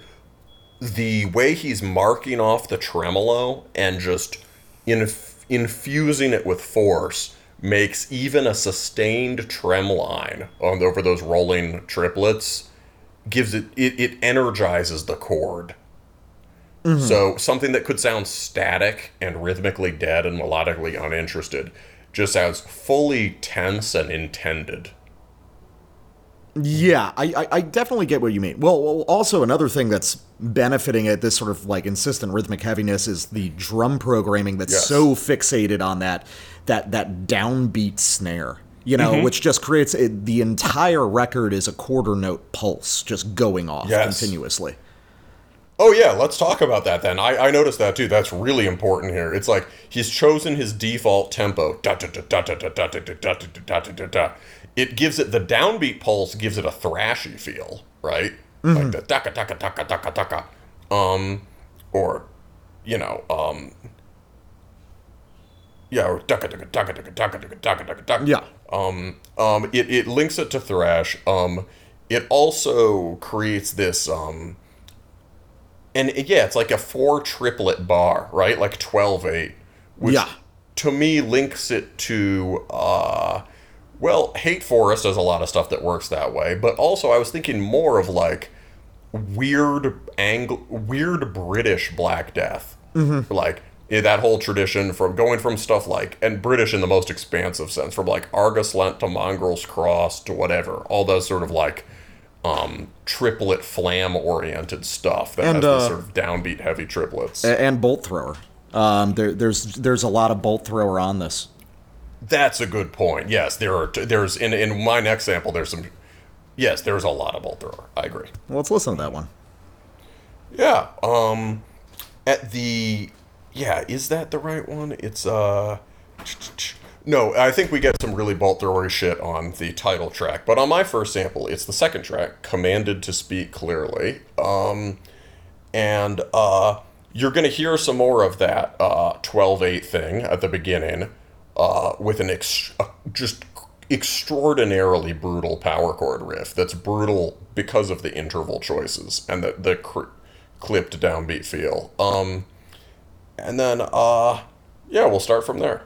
S2: the way he's marking off the tremolo and just inf- infusing it with force makes even a sustained trem line on over those rolling triplets gives it it, it energizes the chord mm-hmm. so something that could sound static and rhythmically dead and melodically uninterested just sounds fully tense and intended
S1: Yeah, I, I, I definitely get what you mean. Well, well, also another thing that's benefiting at this sort of like insistent rhythmic heaviness is the drum programming that's
S2: Yes.
S1: so fixated on that that that downbeat snare. You know,
S2: Mm-hmm.
S1: which just creates the entire record is a quarter note pulse just going off
S2: Yes.
S1: continuously.
S2: Oh yeah, let's talk about that then. I, I noticed that too. That's really important here. It's like he's chosen his default tempo. It gives it the downbeat pulse gives it a thrashy feel, right? Like the taka taka taka taka taka. Um or you know, um yeah, or taka taka taka taka taka taka taka taka taka.
S1: Yeah.
S2: Um, um, it, it links it to thrash. Um, it also creates this um, and it- yeah, it's like a four triplet bar, right? Like 12 8. Which
S1: Yeah.
S2: to me links it to uh well, Hate Forest does a lot of stuff that works that way, but also I was thinking more of like weird angle weird British Black Death. Mm-hmm. Like that whole tradition from going from stuff like and British in the most expansive sense, from like Arghoslent to Mongrel's Cross to whatever. All those sort of like um triplet flam oriented stuff that
S1: And,
S2: has
S1: uh,
S2: sort of downbeat heavy triplets.
S1: And bolt thrower. Um, there, there's there's a lot of bolt thrower on this.
S2: That's a good point. Yes, there are. There's in in my next sample. There's some. Yes, there's a lot of bolt thrower. I agree.
S1: Well, let's listen to that one.
S2: Yeah. Um, at the yeah, is that the right one? It's uh, no. I think we get some really bolt throwery shit on the title track, but on my first sample, it's the second track, "Commanded to Speak Clearly." Um, and uh, you're gonna hear some more of that uh 12-8 thing at the beginning, uh, with an ex- uh, just extraordinarily brutal power chord riff that's brutal because of the interval choices and the the cr- clipped downbeat feel. Um, and then uh, yeah, we'll start from there.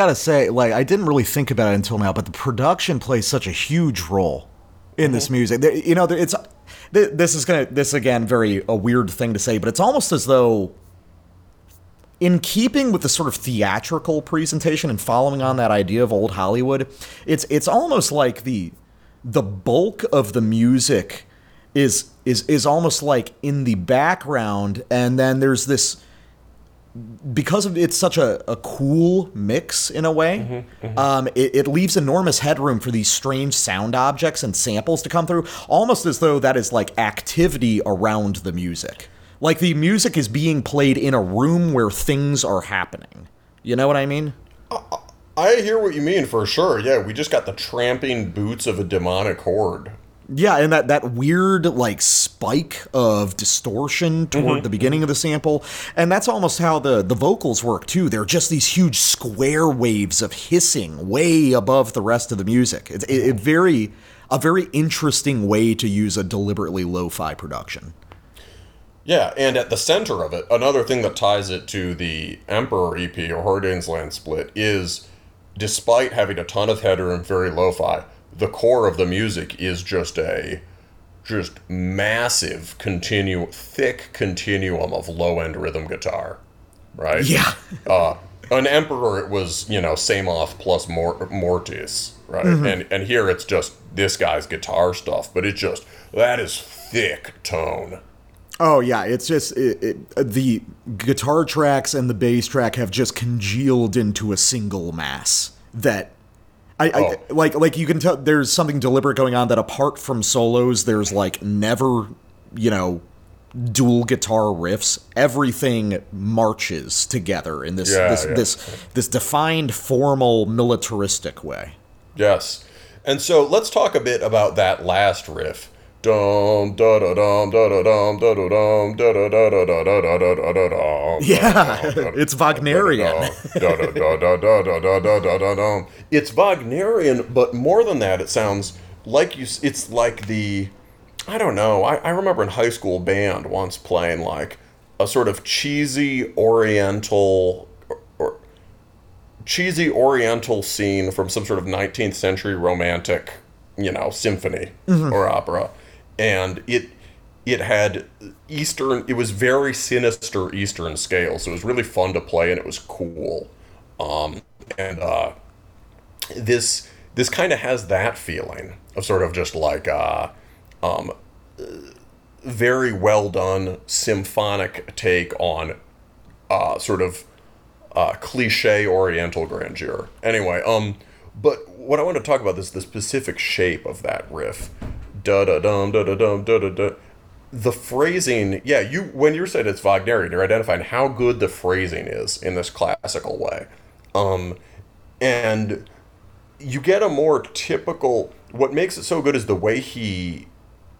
S1: Gotta say, like, I didn't really think about it until now, but the production plays such a huge role in this mm-hmm. music. You know, it's this is gonna this again very a weird thing to say, but it's almost as though, in keeping with the sort of theatrical presentation and following on that idea of old Hollywood, it's it's almost like the the bulk of the music is is is almost like in the background, and then there's this because of it's such a, a cool mix in a way, Um, it, it leaves enormous headroom for these strange sound objects and samples to come through, almost as though that is like activity around the music. Like the music is being played in a room where things are happening. You know what I mean?
S2: I hear what you mean for sure. Yeah, we just got the tramping boots of a demonic horde.
S1: Yeah, and that, that weird like spike of distortion toward mm-hmm. the beginning of the sample, and that's almost how the the vocals work too. They're just these huge square waves of hissing way above the rest of the music. It's it, it very a very interesting way to use a deliberately lo-fi production.
S2: Yeah, and at the center of it, another thing that ties it to the Emperor EP or Hordanes Land Split is, despite having a ton of headroom, very lo-fi, the core of the music is just a, just massive continu, thick continuum of low-end rhythm guitar, right?
S1: Yeah.
S2: uh, an emperor it was you know Samoth plus Mor- Mortiis, right? And and here it's just this guy's guitar stuff, but it's just that is thick tone.
S1: Oh yeah, it's just it, it, the guitar tracks and the bass track have just congealed into a single mass that I, I
S2: Oh.
S1: like like you can tell there's something deliberate going on that apart from solos, there's like never, you know, dual guitar riffs. Everything marches together in this
S2: Yeah,
S1: this
S2: yeah.
S1: this this defined formal militaristic way.
S2: Yes. And so let's talk a bit about that last riff. Dum da da dum da da dum da da dum da da da da da da da da da da dum.
S1: Yeah, it's Wagnerian.
S2: Da da da da da da da da da da. It's Wagnerian, but more than that, it sounds like you. It's like the, I don't know. I, I remember in high school band once playing like a sort of cheesy Oriental or, or cheesy Oriental scene from some sort of 19th century romantic, you know, symphony or opera, and it it had Eastern. It was very sinister Eastern scale, so it was really fun to play and it was cool. Um, and uh, this this kind of has that feeling of sort of just like uh, um, very well done symphonic take on uh, sort of uh, cliche Oriental grandeur. Anyway, um, but what I want to talk about is the specific shape of that riff. Da da dum da da dum da da da. The phrasing, yeah, you when you're saying it's Wagnerian, you're identifying how good the phrasing is in this classical way, um, and you get a more typical. What makes it so good is the way he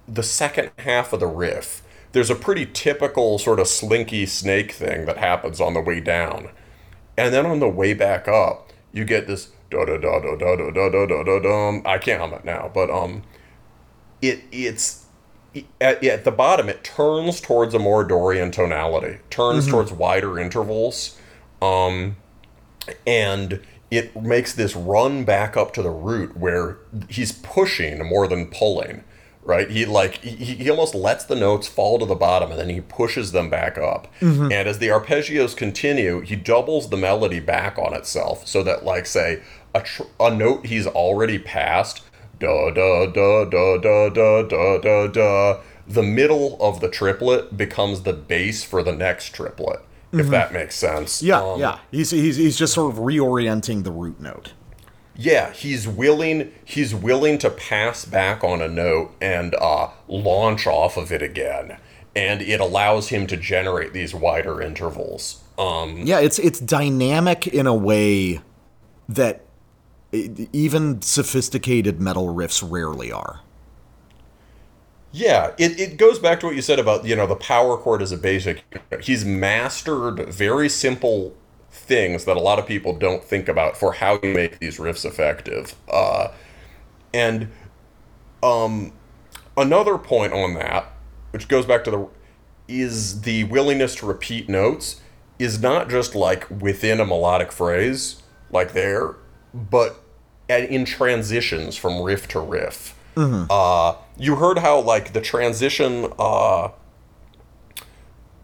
S2: the second half of the riff, there's a pretty typical sort of slinky snake thing that happens on the way down. And then on the way back up, you get this da da da da da da da da da da. I can't hum it now, but um it it's at, at the bottom it turns towards a more Dorian tonality, turns towards wider intervals. Um and it makes this run back up to the root where he's pushing more than pulling right? He like he, he almost lets the notes fall to the bottom and then he pushes them back up. And as the arpeggios continue he doubles the melody back on itself so that like say a, tr- a note he's already passed da da da da da da da da da the middle of the triplet becomes the bass for the next triplet if that makes sense
S1: Yeah,
S2: Um,
S1: yeah. He's, he's he's just sort of reorienting the root note.
S2: yeah, he's willing he's willing to pass back on a note and uh, launch off of it again. And it allows him to generate these wider intervals. Um,
S1: Yeah, it's it's dynamic in a way that even sophisticated metal riffs rarely are.
S2: yeah, it, it goes back to what you said about, you know, the power chord is a basic. He's mastered very simple things that a lot of people don't think about for how you make these riffs effective. Uh, and um, another point on that, which goes back to the, is the willingness to repeat notes is not just like within a melodic phrase, like there, but at, in transitions from riff to riff. Uh, you heard how like the transition, uh,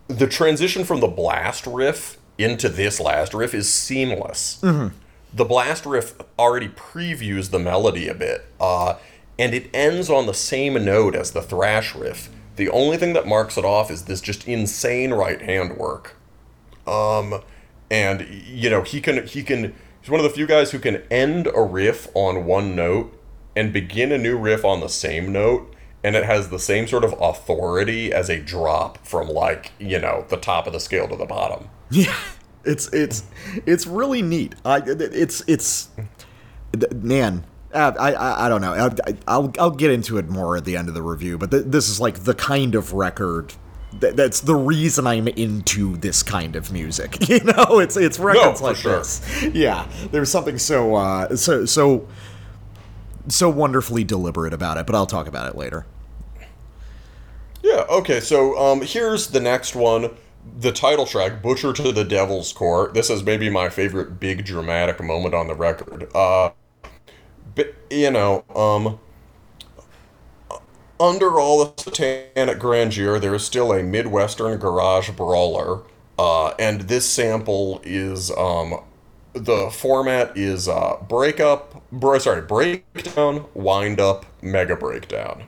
S2: the transition from the blast riff into this last riff is seamless. The blast riff already previews the melody a bit, uh, and it ends on the same note as the thrash riff. The only thing that marks it off is this just insane right hand work. Um, and you know he can he can he's one of the few guys who can end a riff on one note and begin a new riff on the same note and it has the same sort of authority as a drop from like you know the top of the scale to the bottom
S1: Yeah, it's it's it's really neat. I it's it's man. I, I, I don't know. I, I'll I'll get into it more at the end of the review, but th- this is like the kind of record that, that's the reason I'm into this kind of music. You know, it's it's records
S2: for
S1: like
S2: sure.
S1: this. Yeah, there's something so uh, so so so wonderfully deliberate about it. But I'll talk about it later.
S2: Yeah, okay, so um, here's the next one. The title track, Butchered to the Devil's Court. This is maybe my favorite big dramatic moment on the record. Uh, but, you know, um, under all the satanic grandeur, there is still a Midwestern garage brawler. Uh, and this sample is, um, the format is uh, breakup, bro, sorry, breakdown, wind up, mega breakdown.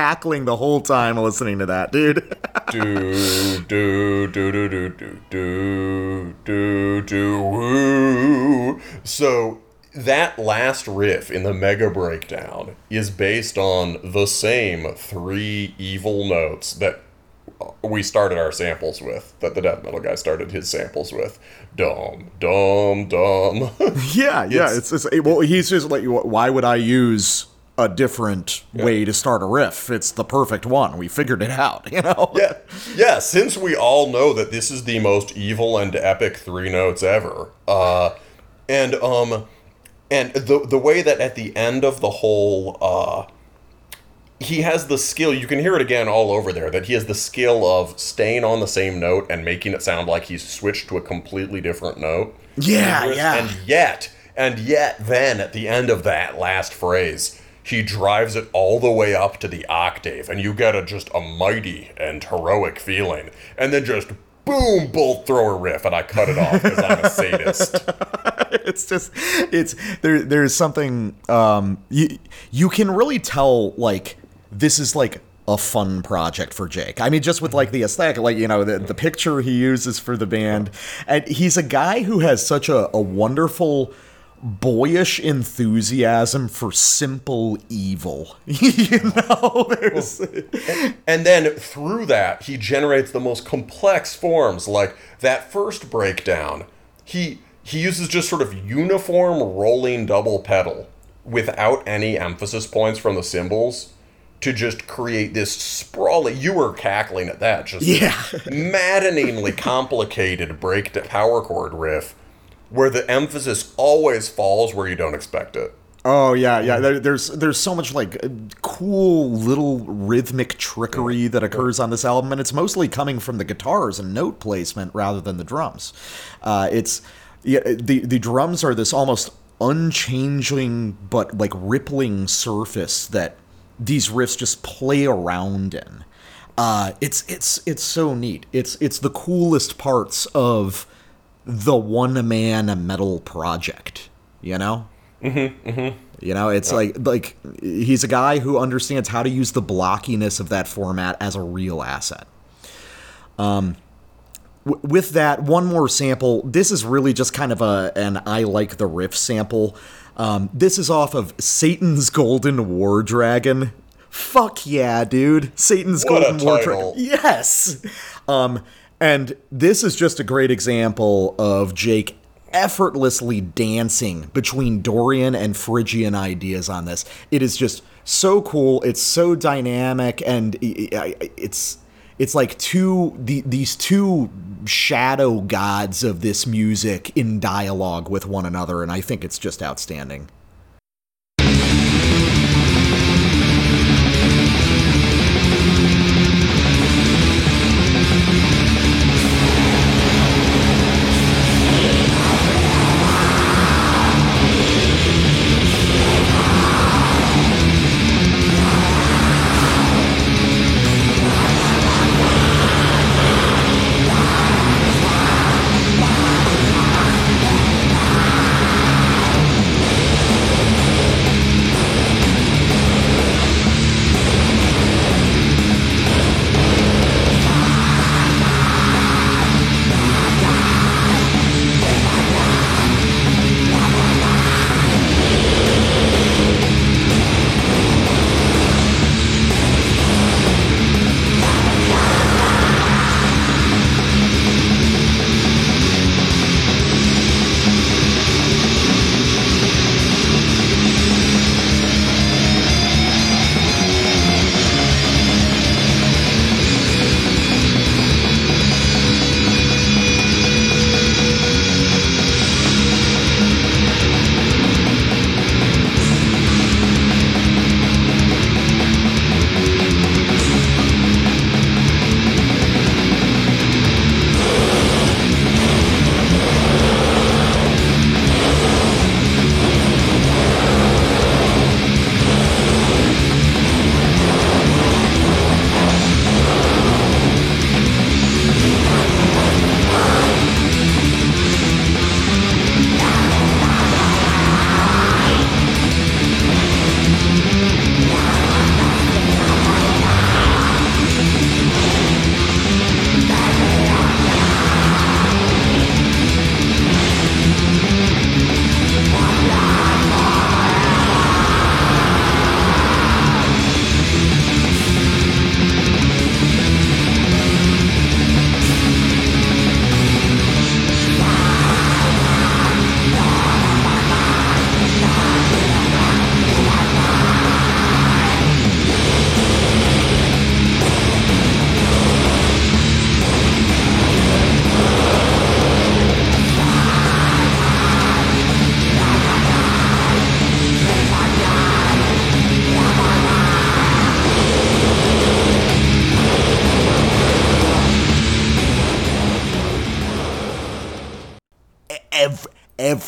S1: Cackling the whole time listening to that, dude.
S2: do do do do do do do do do woo. So that last riff in the mega breakdown is based on the same three evil notes that we started our samples with that the death metal guy started his samples with dumb dumb dumb
S1: yeah, yeah.
S2: It's-
S1: It's, it's well, he's just like, why would I use a different way to start a riff? It's the perfect one. We figured it out, you know.
S2: yeah yeah since we all know that this is the most evil and epic three notes ever uh and um and the the way that at the end of the whole uh he has the skill you can hear it again all over there that he has the skill of staying on the same note and making it sound like he's switched to a completely different note
S1: Yeah, yeah.
S2: and yet and yet then at the end of that last phrase he drives it all the way up to the octave and you get a just a mighty and heroic feeling. And then just boom bolt thrower riff and i cut it off because i'm a sadist.
S1: It's just it's there there's something um you you can really tell like this is like a fun project for Jake. I mean, just with like the aesthetic, like you know, the, the picture he uses for the band, and he's a guy who has such a, a wonderful boyish enthusiasm for simple evil. you know, there's
S2: And then through that, he generates the most complex forms. Like that first breakdown, he he uses just sort of uniform rolling double pedal without any emphasis points from the cymbals to just create this sprawling. You were cackling at that, just
S1: Yeah.
S2: maddeningly complicated break to power chord riff, where the emphasis always falls where you don't expect it.
S1: Oh yeah, yeah. There, there's there's so much like cool little rhythmic trickery that occurs on this album, and it's mostly coming from the guitars and note placement rather than the drums. Uh, it's yeah, the the drums are this almost unchanging but like rippling surface that these riffs just play around in. Uh, it's it's it's so neat. It's it's the coolest parts of the one man metal project. You know. You know, it's like like he's a guy who understands how to use the blockiness of that format as a real asset. Um, w- with that, one more sample. This is really just kind of a an I like the riff sample. Um, this is off of Satan's Golden War Dragon. Fuck yeah, dude! Satan's
S2: What
S1: Golden War. Dragon. Yes. Um, and this is just a great example of Jake effortlessly dancing between Dorian and Phrygian ideas on this. It is just so cool. It's so dynamic, and it's it's like two the, these two shadow gods of this music in dialogue with one another, and I think it's just outstanding.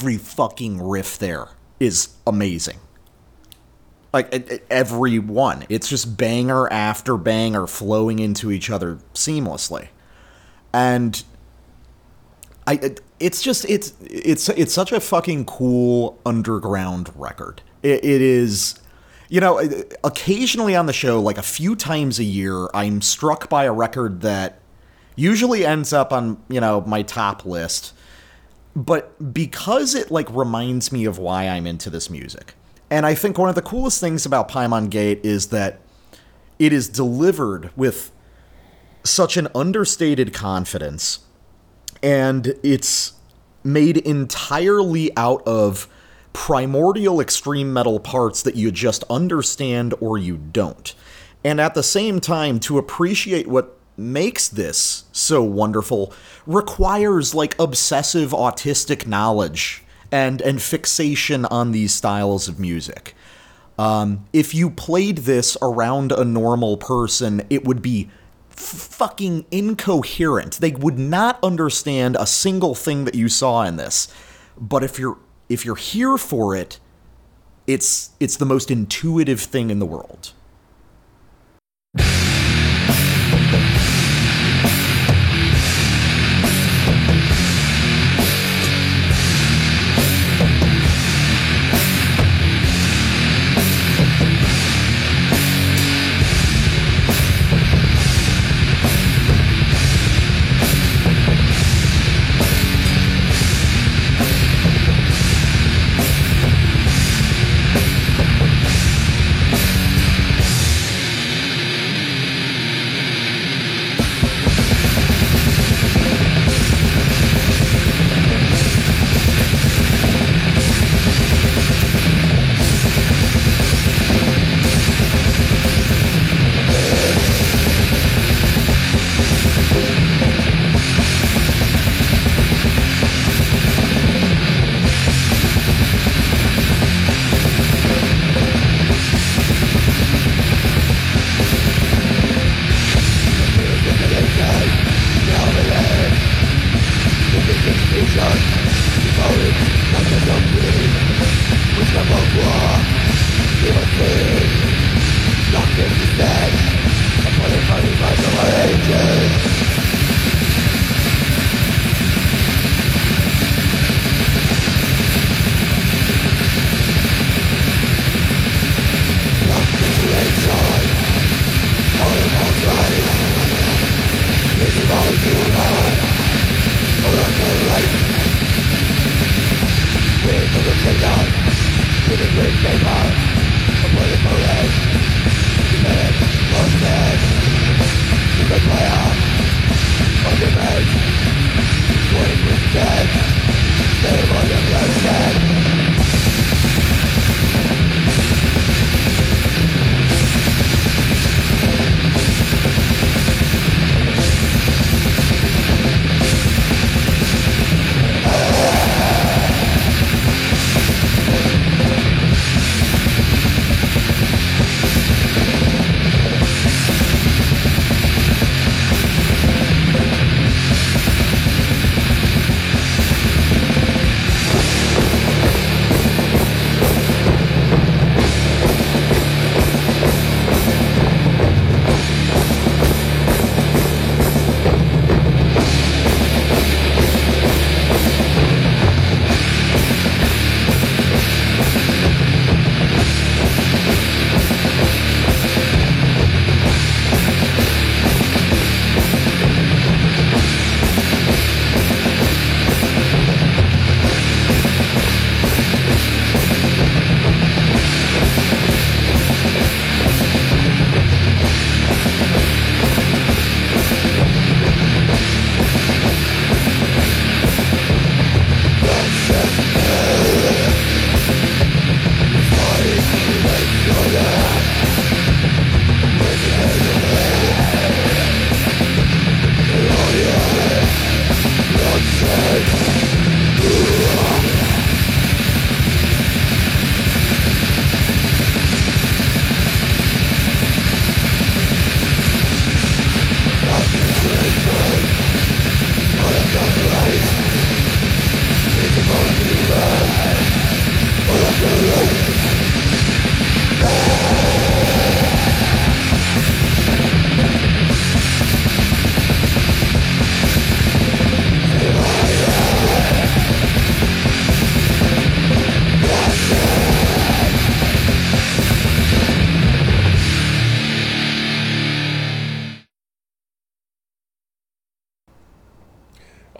S1: Every fucking riff there is amazing. Like e- e- every one, it's just banger after banger flowing into each other seamlessly, and I it- it's just it's it's it's such a fucking cool underground record. It, it is you know, occasionally on the show like a few times a year I'm struck by a record that usually ends up on, you know, my top list. But because it like reminds me of why I'm into this music. And I think one of the coolest things about Paimon Gate is that it is delivered with such an understated confidence and it's made entirely out of primordial extreme metal parts that you just understand or you don't. And at the same time, to appreciate what makes this so wonderful requires like obsessive autistic knowledge and and fixation on these styles of music. Um, if you played this around a normal person, it would be fucking incoherent. They would not understand a single thing that you saw in this. But if you're if you're here for it, it's it's the most intuitive thing in the world.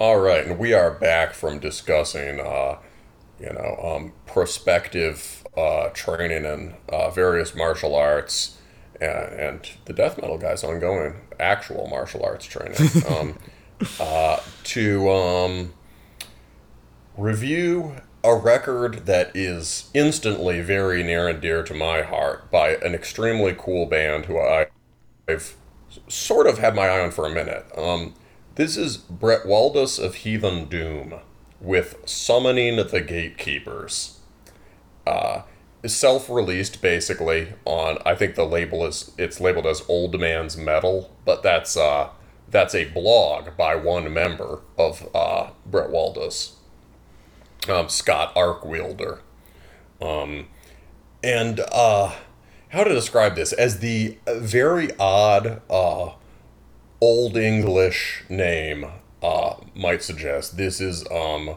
S2: All right, and we are back from discussing, uh, you know, um, prospective uh, training in uh, various martial arts, and, and the death metal guy's ongoing actual martial arts training. um, uh, to um, review a record that is instantly very near and dear to my heart by an extremely cool band who I, I've sort of had my eye on for a minute. Um, this is Bretwaldas of Heathen Doom with Summoning the Gatekeepers. Uh, self-released basically on I think the label is it's labeled as Old Man's Metal, but that's uh that's a blog by one member of uh, Bretwaldas, um, Scott Arkwielder. Um, and uh, how to describe this as the very odd uh, old English name uh, might suggest. This is um.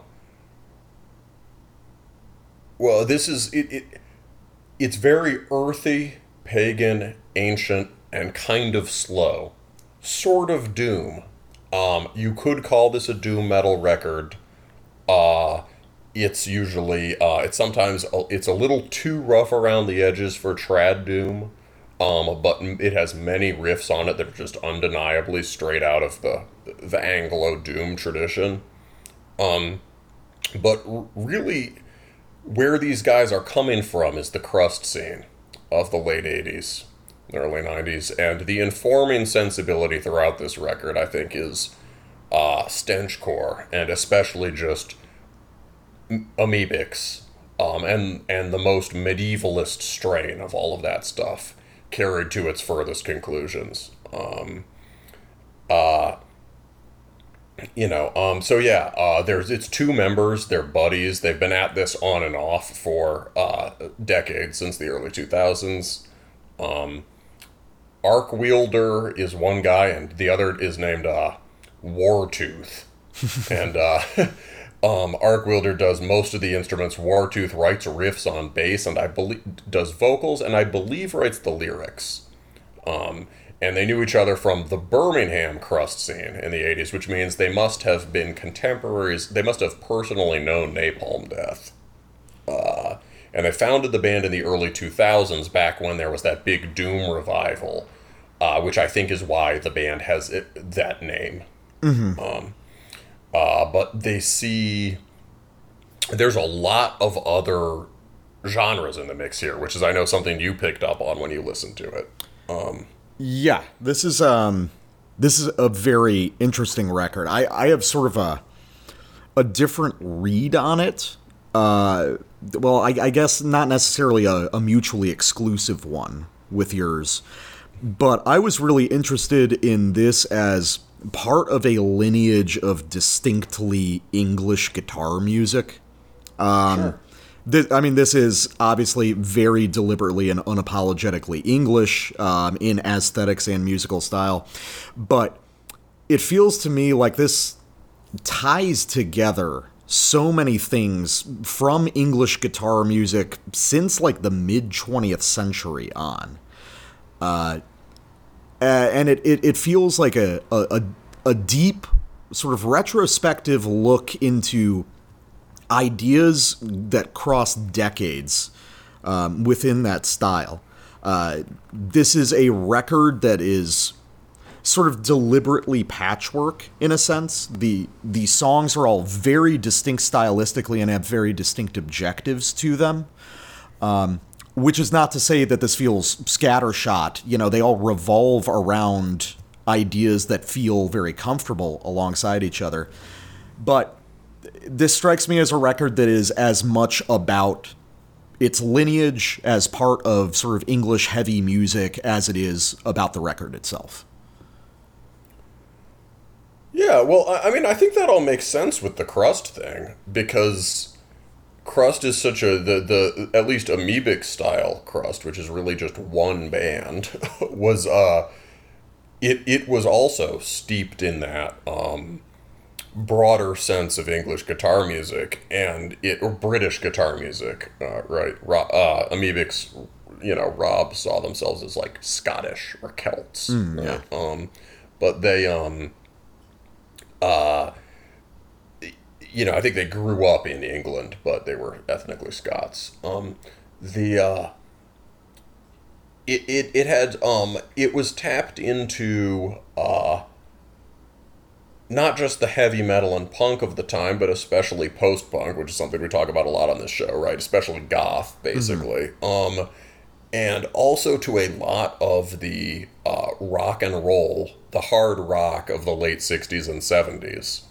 S2: Well, this is it, it. It's very earthy, pagan, ancient, and kind of slow. Sort of doom. Um, you could call this a doom metal record. Uh, it's usually uh, it's sometimes it's a little too rough around the edges for trad doom um, but it has many riffs on it that are just undeniably straight out of the the Anglo doom tradition. Um, but really, where these guys are coming from is the crust scene of the late '80s, early '90s, and the informing sensibility throughout this record, I think, is uh, stenchcore, and especially just Amebix, um, and and the most medievalist strain of all of that stuff carried to its furthest conclusions. Um, uh, you know, um, so yeah, uh, there's it's two members, they're buddies. They've been at this on and off for uh, decades since the early two thousands. Um, Arkwielder is one guy, and the other is named uh, Wartooth, and uh, um, Arkwielder does most of the instruments. Wartooth writes riffs on bass, and I believe does vocals, and I believe writes the lyrics. Um, and they knew each other from the Birmingham crust scene in the 80s, which means they must have been contemporaries. They must have personally known Napalm Death. Uh, and they founded the band in the early 2000s, back when there was that big Doom revival, uh, which I think is why the band has it, that name. Mm-hmm. Um, uh, but they see there's a lot of other genres in the mix here, which is I know something you picked up on when you listened to it. Um,
S1: yeah, this is um, this is a very interesting record. I I have sort of a a different read on it. Uh, well, I, I guess not necessarily a, a mutually exclusive one with yours, but I was really interested in this as part of a lineage of distinctly English guitar music. Um, sure. This, I mean, this is obviously very deliberately and unapologetically English um, in aesthetics and musical style, but it feels to me like this ties together so many things from English guitar music since like the mid 20th century on. Uh, uh, and it, it, it feels like a, a, a deep sort of retrospective look into ideas that cross decades um, within that style. Uh, this is a record that is sort of deliberately patchwork in a sense. The the songs are all very distinct stylistically and have very distinct objectives to them. Um, which is not to say that this feels scattershot. You know, they all revolve around ideas that feel very comfortable alongside each other. But this strikes me as a record that is as much about its lineage as part of sort of English heavy music as it is about the record itself.
S2: Yeah, well, I mean, I think that all makes sense with the crust thing because crust is such a the the at least Amebix style crust which is really just one band was uh it it was also steeped in that um broader sense of english guitar music and it or british guitar music uh, right uh Amebix you know rob saw themselves as like scottish or celts
S1: mm,
S2: right? yeah. um but they um uh you know, I think they grew up in England, but they were ethnically Scots. Um, the uh, it, it it had um it was tapped into uh not just the heavy metal and punk of the time, but especially post punk, which is something we talk about a lot on this show, right? Especially goth, basically. Mm-hmm. Um, and also to a lot of the uh, rock and roll, the hard rock of the late '60s and '70s,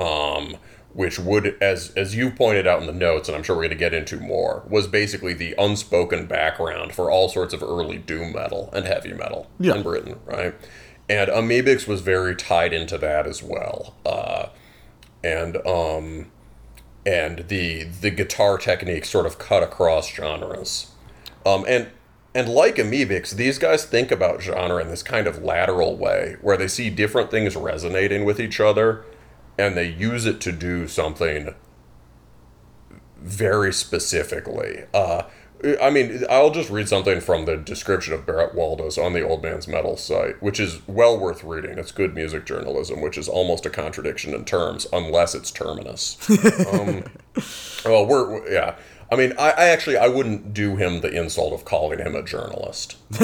S2: um, which would, as as you pointed out in the notes, and I'm sure we're going to get into more, was basically the unspoken background for all sorts of early doom metal and heavy metal yeah. in Britain, right? and Amebix was very tied into that as well. Uh, and um, and the the guitar technique sort of cut across genres. Um, and and like Amebix, these guys think about genre in this kind of lateral way, where they see different things resonating with each other, and they use it to do something very specifically. Uh, I mean, I'll just read something from the description of Bretwaldas on the Old Man's Metal site, which is well worth reading. It's good music journalism, which is almost a contradiction in terms, unless it's terminus. um, well, we're yeah. I mean, I, I, actually I wouldn't do him the insult of calling him a journalist.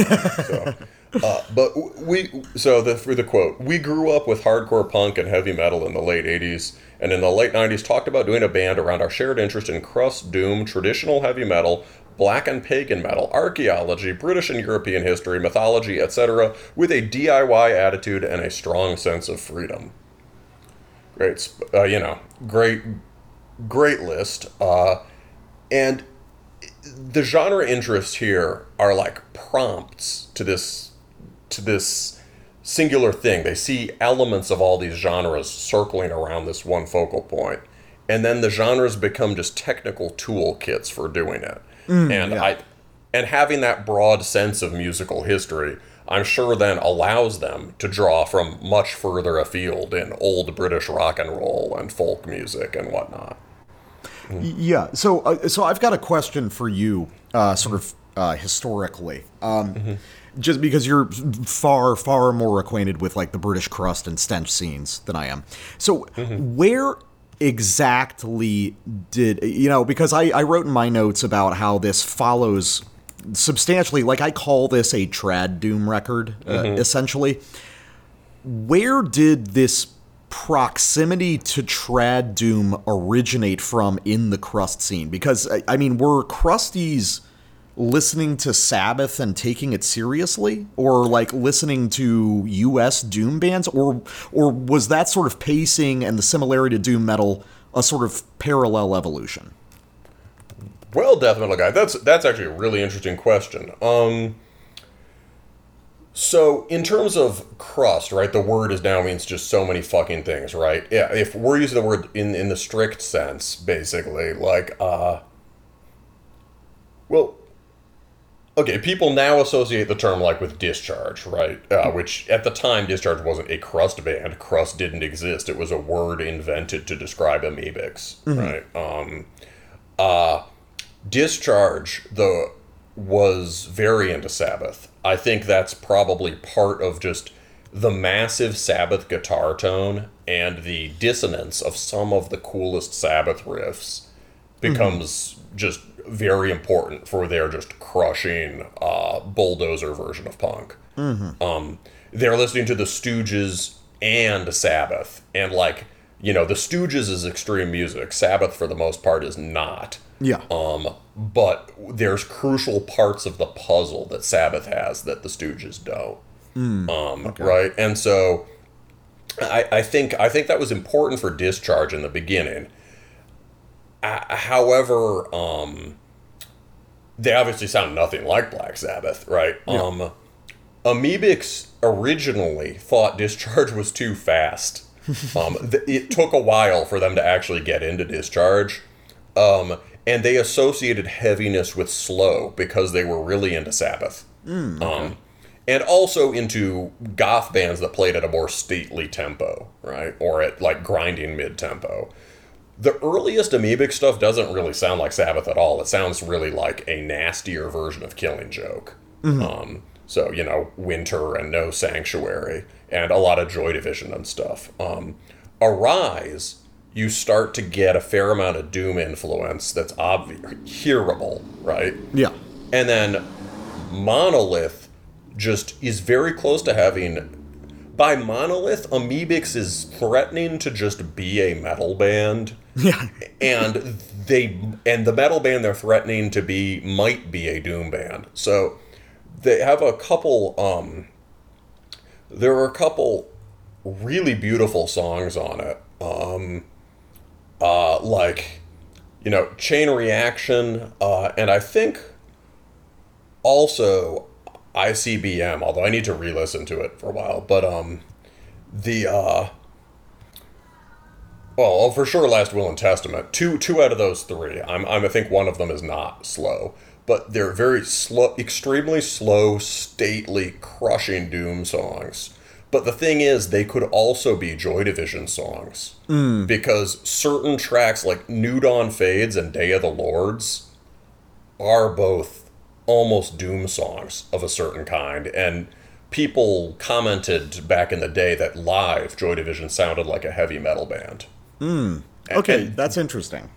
S2: So, uh, but we so the for the quote, we grew up with hardcore punk and heavy metal in the late '80s, and in the late '90s talked about doing a band around our shared interest in crust, doom, traditional heavy metal, black and pagan metal, archaeology, British and European history, mythology, etc., with a DIY attitude and a strong sense of freedom. Great, uh, you know, great, great list. Uh, and the genre interests here are like prompts to this, to this singular thing. They see elements of all these genres circling around this one focal point, and then the genres become just technical toolkits for doing it. Mm, and yeah. I and having that broad sense of musical history, I'm sure then allows them to draw from much further afield in old British rock and roll and folk music and whatnot.
S1: Mm. Yeah. So, uh, so I've got a question for you, uh, sort of uh, historically, um, mm-hmm. Just because you're far, far more acquainted with like the British crust and stench scenes than I am. So, mm-hmm. where exactly did you know because I, I wrote in my notes about how this follows substantially like i call this a trad doom record uh, mm-hmm. essentially where did this proximity to trad doom originate from in the crust scene because i, I mean were crusties listening to Sabbath and taking it seriously, or like listening to U.S. doom bands, or or was that sort of pacing and the similarity to doom metal a sort of parallel evolution?
S2: Well, death metal guy, that's that's actually a really interesting question. Um, so in terms of crust, right, the word is now means just so many fucking things, right? Yeah, if we're using the word in in the strict sense, basically, like uh, well, okay, people now associate the term like with Discharge, right? Uh, which at the time, Discharge wasn't a crust band. Crust didn't exist. It was a word invented to describe Amebix, mm-hmm. right? Um, uh, Discharge, though, was very into Sabbath. I think that's probably part of just the massive Sabbath guitar tone and the dissonance of some of the coolest Sabbath riffs becomes mm-hmm. just very important for their just crushing uh, bulldozer version of punk. Mm-hmm. Um, they're listening to the Stooges and Sabbath, and like you know, the Stooges is extreme music. Sabbath, for the most part, is not.
S1: Yeah.
S2: Um, but there's crucial parts of the puzzle that Sabbath has that the Stooges don't. Mm, um, okay. Right, and so I, I think I think that was important for Discharge in the beginning uh, however, um, they obviously sound nothing like Black Sabbath, right? Yeah. Um, Amebix originally thought Discharge was too fast. um, th- it took a while for them to actually get into Discharge. Um, and they associated heaviness with slow because they were really into Sabbath. Mm, okay. um, and also into goth bands that played at a more stately tempo, right? Or at like grinding mid tempo the earliest Amebix stuff doesn't really sound like Sabbath at all. It sounds really like a nastier version of Killing Joke. Mm-hmm. Um, so you know, Winter and No Sanctuary, and a lot of Joy Division and stuff. Um, Arise you start to get a fair amount of doom influence that's obvious, hearable, right?
S1: Yeah.
S2: And then Monolith just is very close to having. By Monolith, Amebix is threatening to just be a metal band.
S1: Yeah.
S2: and they and the metal band they're threatening to be might be a doom band. So they have a couple um there are a couple really beautiful songs on it. Um uh like you know, Chain Reaction uh and I think also ICBM, although I need to re-listen to it for a while, but um the uh well, oh, for sure, Last Will and Testament. Two, two out of those three. I'm, I'm, I think one of them is not slow, but they're very slow, extremely slow, stately, crushing doom songs. But the thing is, they could also be Joy Division songs hmm. because certain tracks like New Dawn Fades and Day of the Lords are both almost doom songs of a certain kind, and people commented back in the day that live Joy Division sounded like a heavy metal band.
S1: Okay, that's interesting.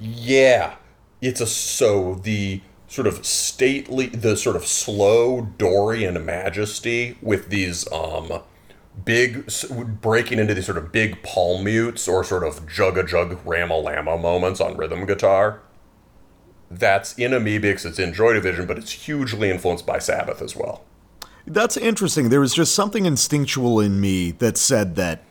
S2: Yeah, it's a so the sort of stately, the sort of slow Dorian majesty with these um big breaking into these sort of big palm mutes or sort of jug a jug ramalama moments on rhythm guitar. That's in Amebix, it's in Joy Division, but it's hugely influenced by Sabbath as well.
S1: That's interesting. There was just something instinctual in me that said that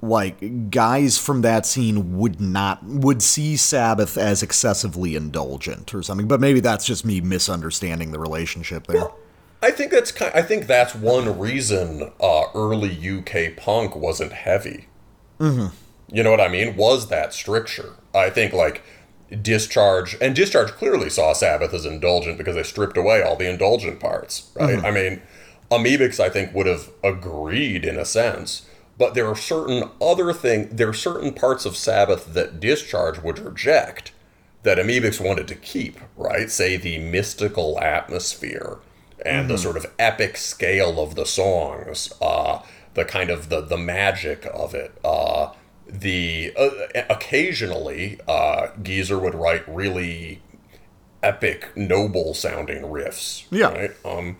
S1: like guys from that scene would not would see Sabbath as excessively indulgent or something. But maybe that's just me misunderstanding the relationship there.
S2: I think that's ki I think that's one reason uh, early UK punk wasn't heavy. Mm-hmm. You know what I mean? Was that stricture? I think like Discharge and Discharge clearly saw Sabbath as indulgent because they stripped away all the indulgent parts, right? I mean, Amebix I think would have agreed in a sense, but there are certain other thing there are certain parts of Sabbath that Discharge would reject that Amebix wanted to keep, right? Say the mystical atmosphere and the sort of epic scale of the songs, uh, the kind of the the magic of it. Uh, the uh, occasionally uh, Geezer would write really epic, noble sounding riffs.
S1: Yeah.
S2: Right? Um,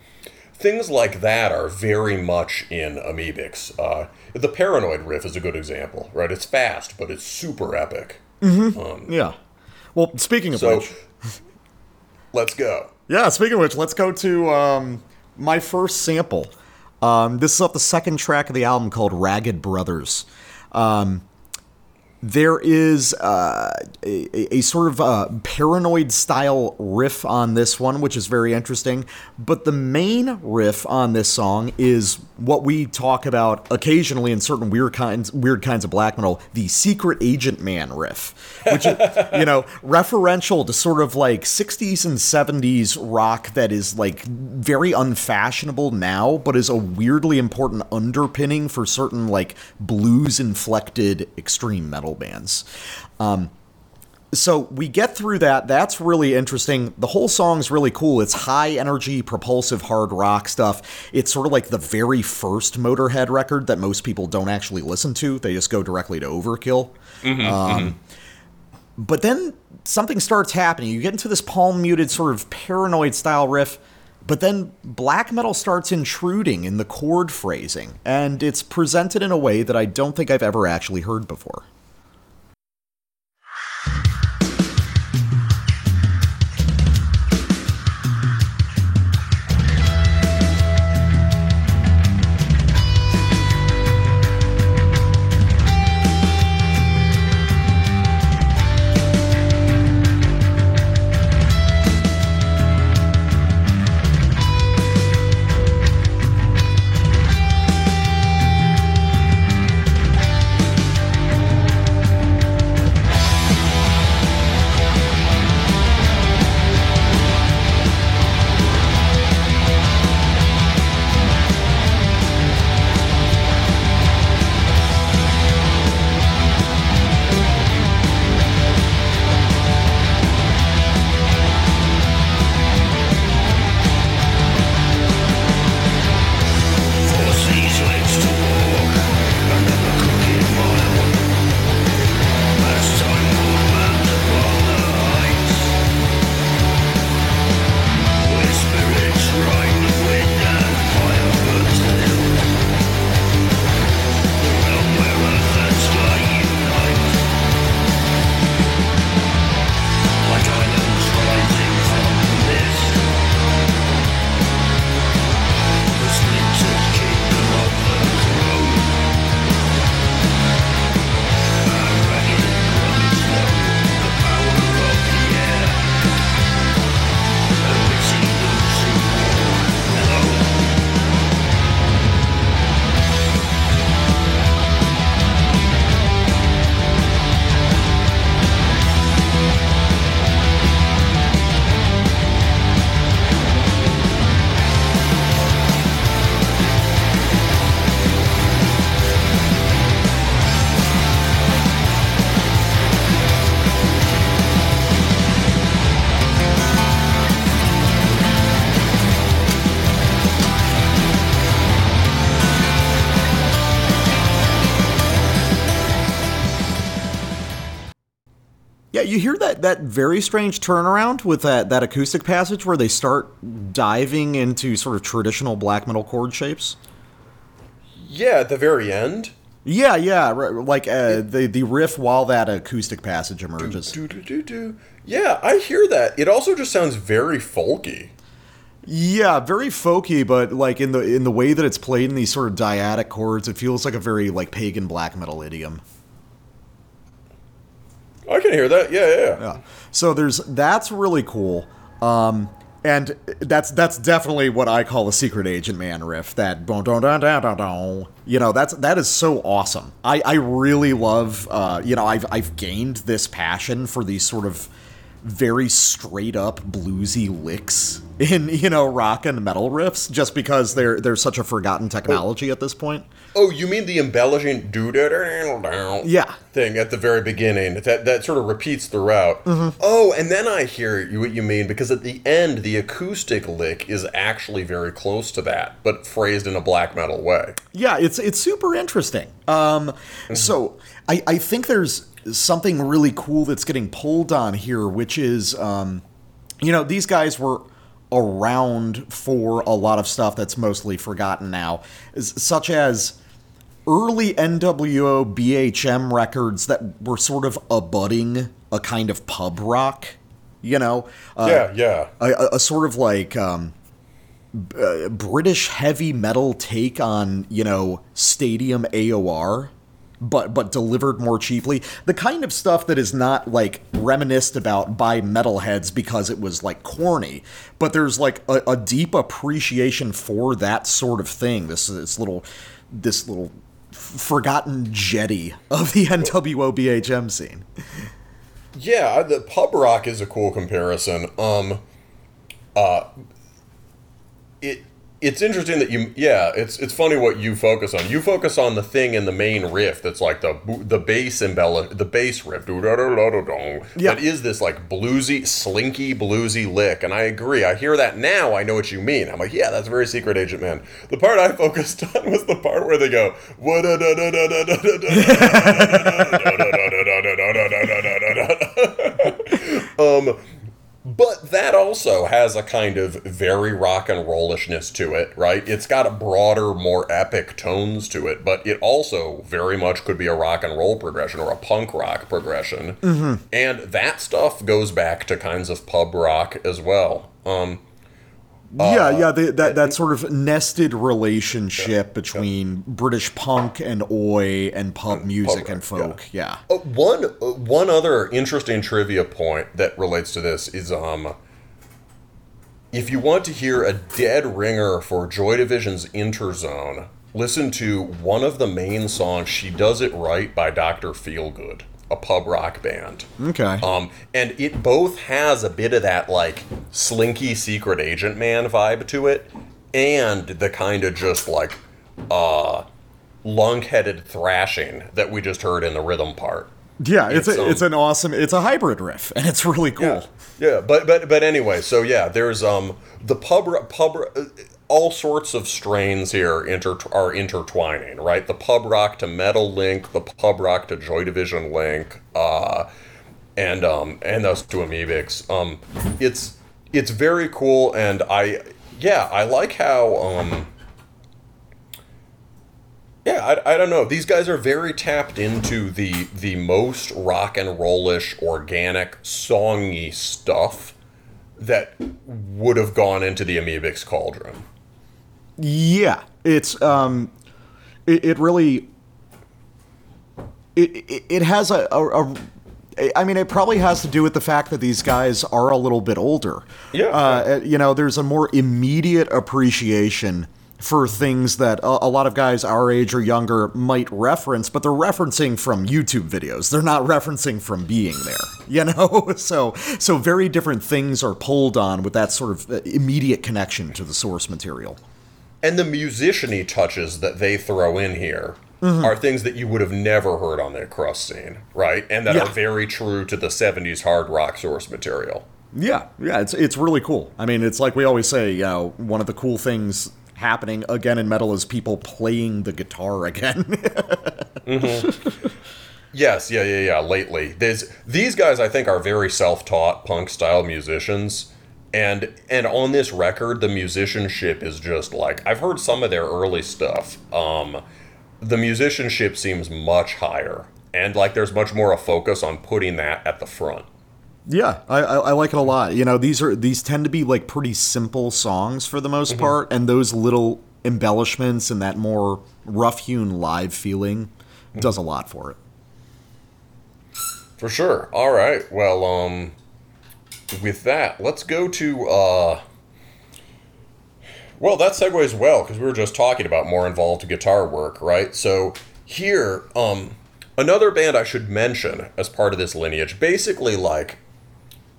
S2: things like that are very much in Amebix. Uh, the Paranoid riff is a good example, right? It's fast, but it's super epic.
S1: Yeah. Well, speaking of
S2: So
S1: which,
S2: let's go.
S1: yeah, speaking of which, let's go to um, my first sample. Um, this is off the second track of the album called Ragged Brothers. Um, there is uh, a, a sort of uh, paranoid style riff on this one, which is very interesting. But the main riff on this song is what we talk about occasionally in certain weird kinds, weird kinds of black metal, the secret agent man riff, which is, you know, referential to sort of like 60s and 70s rock that is like very unfashionable now, but is a weirdly important underpinning for certain like blues inflected extreme metal bands. Um, so we get through that. That's really interesting. The whole song's really cool. It's high energy, propulsive hard rock stuff. It's sort of like the very first Motorhead record that most people don't actually listen to. They just go directly to Overkill. um, But then something starts happening. You get into this palm muted, sort of paranoid style riff. But then black metal starts intruding in the chord phrasing, and it's presented in a way that I don't think I've ever actually heard before. That that very strange turnaround with that that acoustic passage where they start diving into sort of traditional black metal chord shapes.
S2: Yeah, at the very end.
S1: Yeah, yeah, like uh, the the riff while that acoustic passage emerges.
S2: Do, do, do, do. Yeah, I hear that. It also just sounds very folky.
S1: Yeah, very folky, but like in the in the way that it's played in these sort of dyadic chords, it feels like a very like pagan black metal idiom.
S2: I can hear that. Yeah, yeah. yeah.
S1: So there's that's really cool. Um, and that's that's definitely what I call a secret agent man riff. That. You know, that's that is so awesome. I I really love. Uh, you know, I've I've gained this passion for these sort of very straight up bluesy licks in you know rock and metal riffs just because they're they're such a forgotten technology at this point.
S2: Oh, you mean the embellishing do
S1: Yeah.
S2: thing at the very beginning that that sort of repeats throughout. Oh, and then I hear you what you mean because at the end the acoustic lick is actually very close to that, but phrased in a black metal way.
S1: Yeah, it's it's super interesting. Um, so I I think there's something really cool that's getting pulled on here, which is um, you know these guys were around for a lot of stuff that's mostly forgotten now, such as early NWO BHM records that were sort of abutting a kind of pub rock. You know, uh,
S2: yeah, yeah.
S1: a, a, sort of like um, uh, British heavy metal take on you know stadium AOR, but but delivered more cheaply. The kind of stuff that is not like reminisced about by metalheads because it was like corny, but there's like a, a deep appreciation for that sort of thing. This this little this little forgotten jetty of the NWO BHM scene.
S2: Yeah, the pub rock is a cool comparison. Um, uh, it it's interesting that you yeah it's it's funny what you focus on. You focus on the thing in the main riff that's like the the bass embellish the bass riff
S1: Yeah.
S2: that is this like bluesy slinky bluesy lick, and I agree. I hear that now. I know what you mean. I'm like yeah, that's very Secret Agent Man. The part I focused on was the part where they go um, but that also has a kind of very rock and rollishness to it, right? It's got a broader, more epic tones to it, but it also very much could be a rock and roll progression or a punk rock progression. Mm-hmm. And that stuff goes back to kinds of pub rock as well. Um,
S1: yeah, yeah, the, that that sort of nested relationship between British punk and oi and pub music and
S2: rock, yeah.
S1: folk. Yeah.
S2: Uh, one uh, one other interesting trivia point that relates to this is um if you want to hear a dead ringer for Joy Division's Interzone, listen to one of the main songs "She Does It Right" by Doctor Feelgood, a pub rock band.
S1: Okay.
S2: Um, and it both has a bit of that like slinky secret agent man vibe to it, and the kind of just like uh lung-headed thrashing that we just heard in the rhythm part.
S1: yeah, it's
S2: it's,
S1: a,
S2: um,
S1: it's an awesome it's a hybrid riff and it's really cool.
S2: Yeah, but but but anyway, so yeah, there's um the pub pub uh, all sorts of strains here inter are intertwining, right? The pub rock to metal link, the pub rock to Joy Division link, uh, and um and those two Amebix. Um, it's it's very cool, and I yeah I like how um. Yeah, I, I don't know. These guys are very tapped into the the most rock and rollish, organic, songy stuff that would have gone into the Amebix cauldron.
S1: Yeah, it's um, it, it really it, it it has a, a, a I mean, it probably has to do with the fact that these guys are a little bit older.
S2: Yeah.
S1: Uh, you know, there's a more immediate appreciation for things that a, a lot of guys our age or younger might reference, but they're referencing from YouTube videos. They're not referencing from being there. You know, so so very different things are pulled on with that sort of uh, immediate connection to the source material.
S2: And the musiciany touches that they throw in here mm-hmm. are things that you would have never heard on the crust scene, right? And that
S1: Yeah.
S2: are very true to the 70s hard rock source material.
S1: Yeah, yeah, it's it's really cool. I mean, it's like we always say, you know, one of the cool things happening again in metal is people playing the guitar again. Mm-hmm.
S2: Yes, yeah, yeah, yeah. Lately, there's these guys. I think are very self-taught punk style musicians, and and on this record, the musicianship is just like I've heard some of their early stuff. Um, the musicianship seems much higher, and like there's much more a focus on putting that at the front.
S1: Yeah, I, I, I like it a lot. You know, these are these tend to be like pretty simple songs for the most part, and those little embellishments and that more rough hewn live feeling does a lot for it.
S2: For sure. All right. Well, um, with that, let's go to uh. Well, that segues well because we were just talking about more involved guitar work, right? So here, um, another band I should mention as part of this lineage, basically like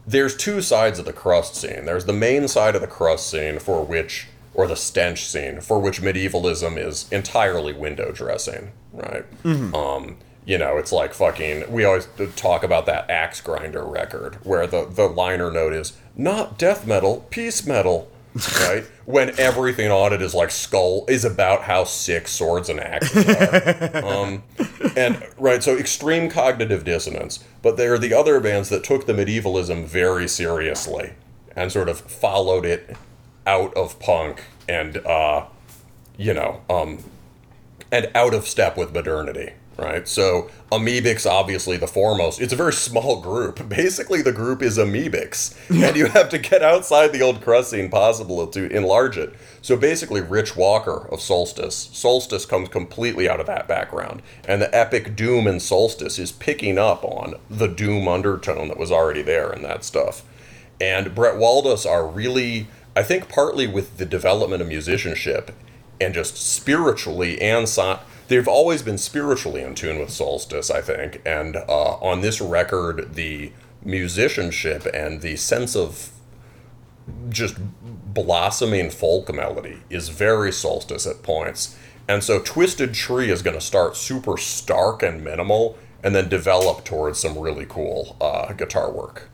S2: there's two sides of the crust scene. There's the main side of the crust scene for which, or the stench scene, for which medievalism is entirely window dressing, right? Um, you know, it's like fucking. We always talk about that Axe Grinder record where the the liner note is not death metal, peace metal. right when everything on it is like skull is about how sick swords and axes are um, and right so extreme cognitive dissonance but there are the other bands that took the medievalism very seriously and sort of followed it out of punk and uh you know um and out of step with modernity right? So Amebix obviously the foremost. It's a very small group. Basically the group is Amebix and you have to get outside the old crust scene possible to enlarge it. So basically rich walker of solstice. Solstice comes completely out of that background. And the epic doom in solstice is picking up on the doom undertone that was already there in that stuff. And Bretwaldas are really, I think, partly with the development of musicianship and just spiritually and so, they've always been spiritually in tune with Solstice, I think. And uh, on this record, the musicianship and the sense of just blossoming folk melody is very Solstice at points. And so Twisted Tree is going to start super stark and minimal and then develop towards some really cool uh, guitar work.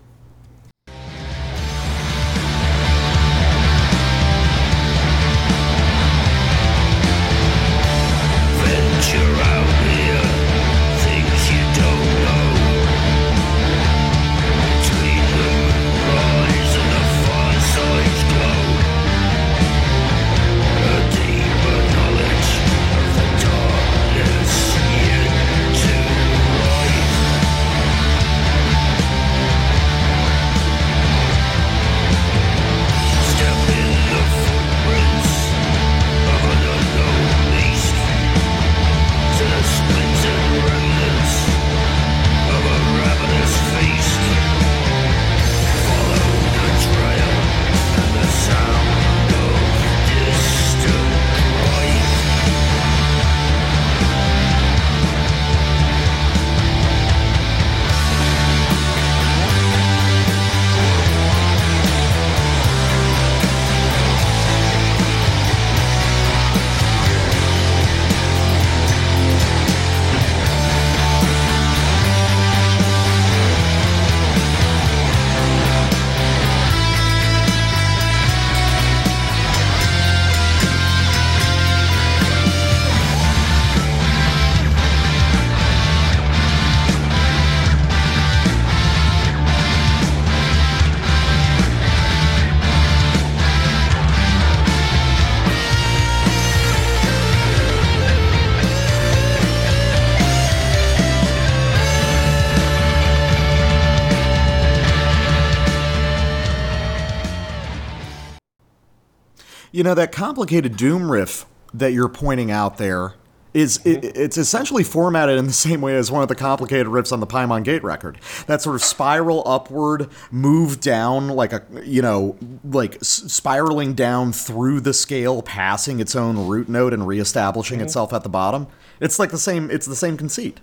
S4: Know
S1: that complicated doom riff that you're pointing out there is it, it's essentially formatted in the same way as one of the complicated riffs on the Paimon Gate record. That sort of spiral upward, move down like a you know like spiraling down through the scale, passing its own root note and reestablishing itself at the bottom. It's like the same. It's the same conceit.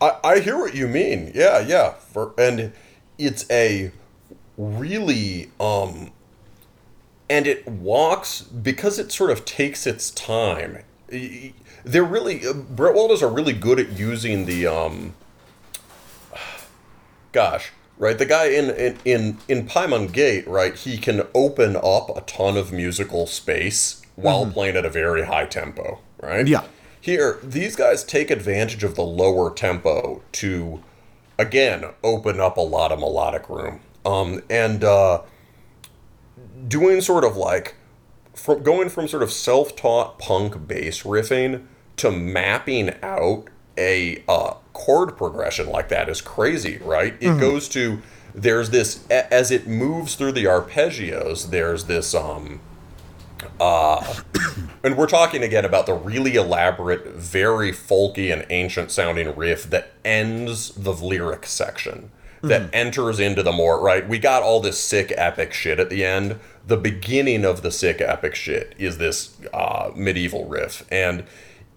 S2: I, I hear what you mean. Yeah, yeah. For and it's a really um and it walks because it sort of takes its time. They're really uh, Bretwaldas are really good at using the um gosh, right? The guy in in in, in Paimon Gate, right? He can open up a ton of musical space while playing at a very high tempo, right?
S1: Yeah.
S2: Here, these guys take advantage of the lower tempo to, again, open up a lot of melodic room. Um, and uh, doing sort of like from going from sort of self-taught punk bass riffing to mapping out a uh, chord progression like that is crazy, right? It goes to there's this as it moves through the arpeggios. There's this um uh, and we're talking again about the really elaborate, very folky and ancient sounding riff that ends the lyric section, that enters into the more, right? We got all this sick epic shit at the end. The beginning of the sick epic shit is this uh, medieval riff, and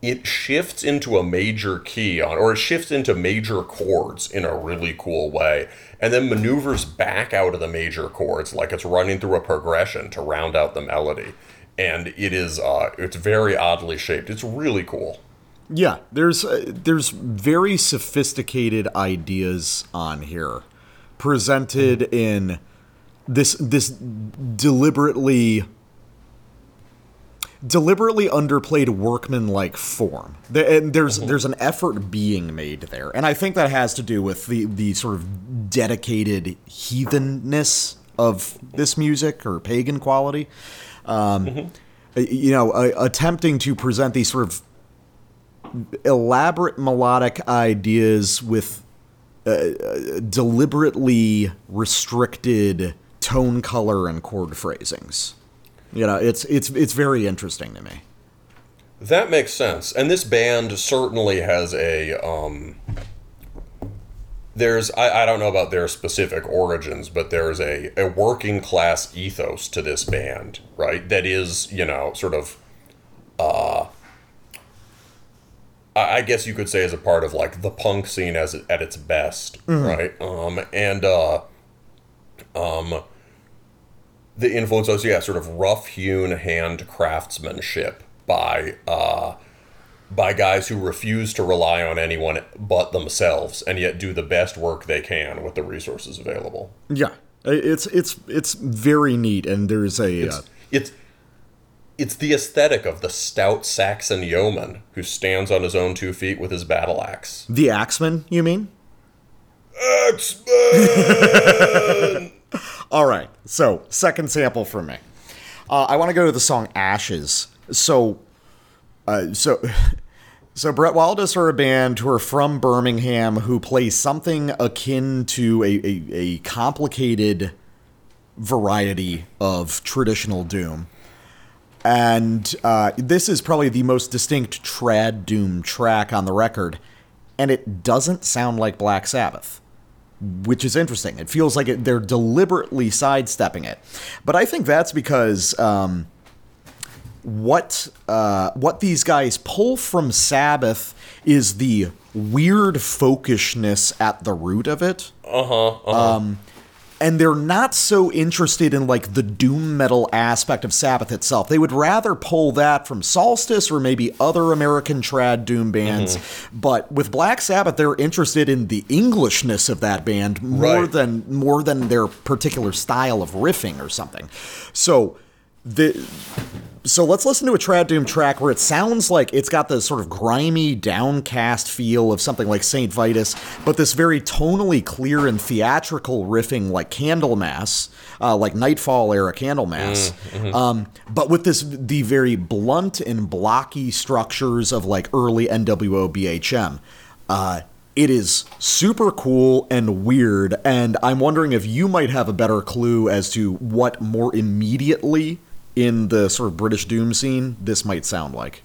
S2: it shifts into a major key on, or it shifts into major chords in a really cool way, and then maneuvers back out of the major chords like it's running through a progression to round out the melody. And it is, uh, it's very oddly shaped. It's really cool.
S1: Yeah, there's uh, there's very sophisticated ideas on here, presented in this this deliberately deliberately underplayed workman-like form. And there's there's an effort being made there, and I think that has to do with the the sort of dedicated heathenness of this music or pagan quality. Um, You know, uh, attempting to present these sort of elaborate melodic ideas with uh, uh, deliberately restricted tone color and chord phrasings. You know, it's it's it's very interesting to me.
S2: That makes sense. And this band certainly has a um there's I, I don't know about their specific origins, but there's a, a working class ethos to this band, right? That is, you know, sort of uh I guess you could say as a part of like the punk scene as at its best, right? Um and uh um the influence was yeah sort of rough hewn hand craftsmanship by uh by guys who refuse to rely on anyone but themselves and yet do the best work they can with the resources available
S1: Yeah, it's it's it's very neat, and there's a uh,
S2: it's it's the aesthetic of the stout Saxon yeoman who stands on his own two feet with his battle axe.
S1: the Axeman. You mean?
S2: Axeman!
S1: All right. So, second sample for me. Uh, I want to go to the song "Ashes." So, uh, so, so Bretwaldas are a band who are from Birmingham who play something akin to a, a, a complicated variety of traditional doom. And uh, this is probably the most distinct trad doom track on the record, and it doesn't sound like Black Sabbath which is interesting. It feels like it, they're deliberately sidestepping it, but I think that's because um, what uh, what these guys pull from Sabbath is the weird folkishness at the root of it.
S2: Uh huh. Uh-huh.
S1: Um, and they're not so interested in like the doom metal aspect of Sabbath itself. They would rather pull that from Solstice or maybe other American trad doom bands. Mm-hmm. But with Black Sabbath, they're interested in the Englishness of that band more
S2: Right.
S1: than more than their particular style of riffing or something. So the so let's listen to a trad doom track where it sounds like it's got the sort of grimy, downcast feel of something like Saint Vitus, but this very tonally clear and theatrical riffing like Candlemass, uh, like Nightfall era Candlemass, um, but with this the very blunt and blocky structures of like early NWO BHM. Uh, it is super cool and weird, and I'm wondering if you might have a better clue as to what more immediately in the sort of British Doom scene this might sound like.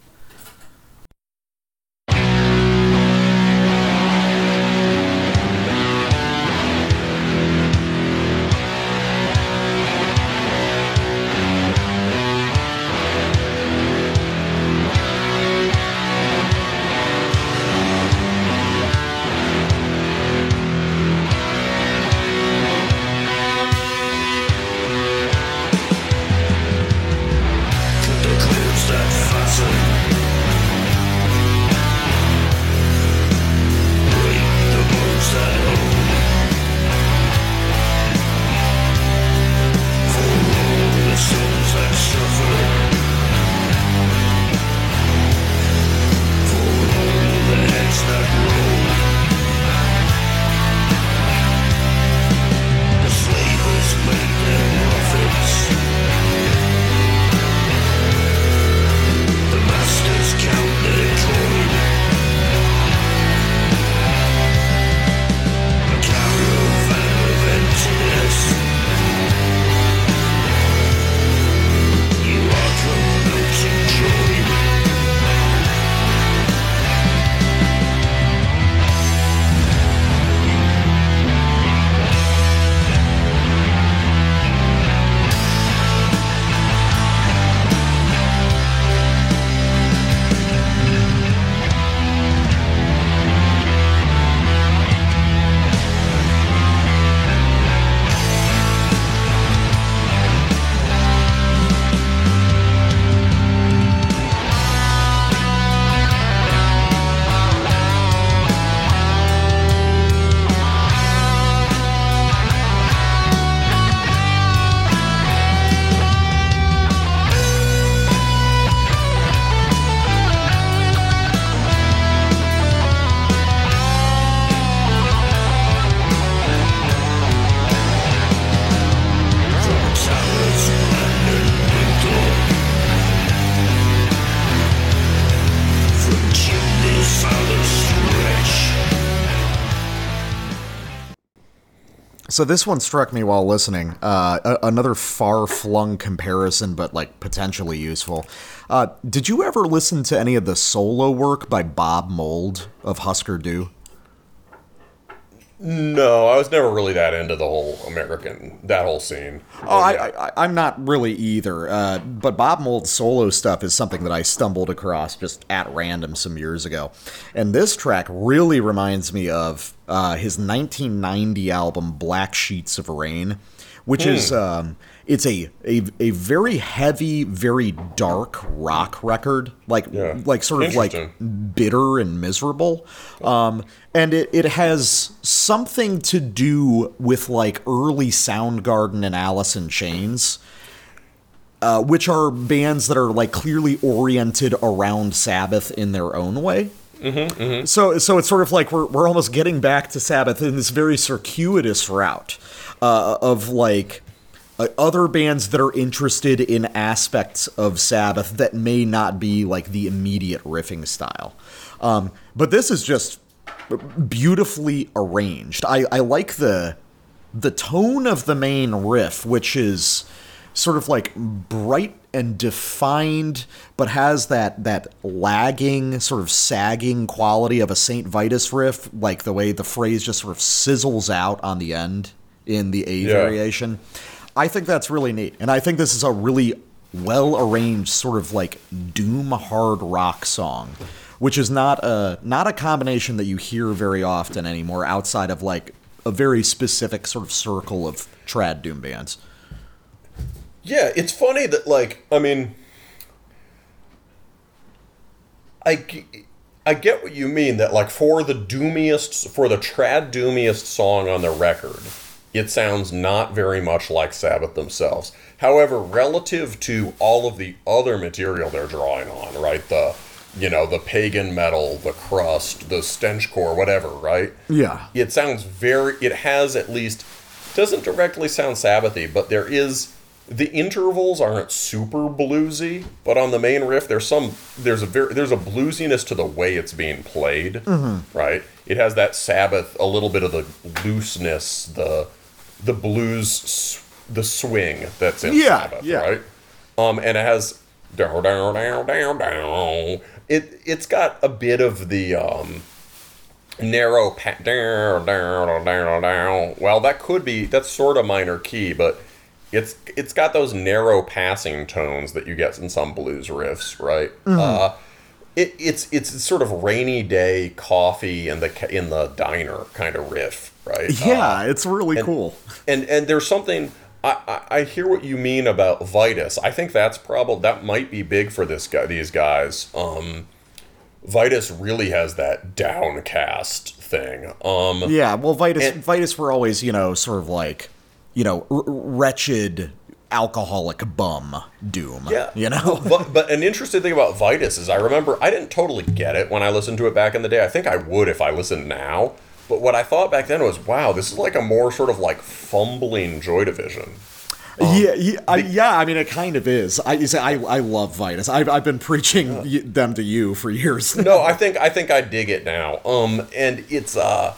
S1: So this one struck me while listening. Uh, a- another far-flung comparison, but like potentially useful. Uh, did you ever listen to any of the solo work by Bob Mould of Husker Du?
S2: No, I was never really that into the whole American that whole scene.
S1: Oh, I, I, I'm not really either. Uh, but Bob Mould's solo stuff is something that I stumbled across just at random some years ago, and this track really reminds me of uh, his 1990 album Black Sheets of Rain, which is um, it's a, a a very heavy, very dark rock record, like
S2: Yeah.
S1: like sort of like bitter and miserable. Um, and it, it has something to do with like early Soundgarden and Alice in Chains, uh, which are bands that are like clearly oriented around Sabbath in their own way. Mm-hmm, So, so it's sort of like we're, we're almost getting back to Sabbath in this very circuitous route uh, of like uh, other bands that are interested in aspects of Sabbath that may not be like the immediate riffing style. Um, but this is just beautifully arranged. I, I like the the tone of the main riff, which is sort of like bright and defined, but has that that lagging, sort of sagging quality of a Saint Vitus riff, like the way the phrase just sort of sizzles out on the end in the A
S2: Yeah.
S1: variation. I think that's really neat, and I think this is a really well arranged sort of like doom hard rock song, which is not a not a combination that you hear very often anymore outside of like a very specific sort of circle of trad doom bands.
S2: Yeah, it's funny that like I mean, I I get what you mean that like for the doomiest for the trad doomiest song on the record, it sounds not very much like Sabbath themselves. However, relative to all of the other material they're drawing on, right? The you know the pagan metal, the crust, the stenchcore, whatever, right?
S1: Yeah.
S2: it sounds very it has at least doesn't directly sound sabbathy but there is the intervals aren't super bluesy but on the main riff there's some there's a very there's a bluesiness to the way it's being played mm-hmm. right it has that sabbath a little bit of the looseness the the blues the swing that's in
S1: Yeah,
S2: sabbath
S1: yeah.
S2: right um and it has down down down down down it it's got a bit of the um narrow pa- down down down down. Well, that could be that's sort of minor key, but it's it's got those narrow passing tones that you get in some blues riffs, right? Uh, it, it's it's sort of rainy day coffee in the in the diner kind of riff, right?
S1: Yeah, it's really cool.
S2: and and there's something I, I I hear what you mean about Vitus. I think that's probably that might be big for this guy these guys. Um Vitus really has that downcast thing. Um
S1: Yeah, well, Vitus,
S2: And-
S1: Vitus were always, you know, sort of like, you know, r- wretched alcoholic bum doom.
S2: yeah.
S1: you know.
S2: but but an interesting thing about Vitus is I remember I didn't totally get it when I listened to it back in the day. I think I would if I listened now. But what I thought back then was, wow, this is like a more sort of like fumbling Joy Division.
S1: yeah, yeah, I, yeah. I mean, it kind of is. I, you say, I, I love Vitus. I've, I've been preaching y them to you for years.
S2: no, I think I think I dig it now. Um, and it's uh,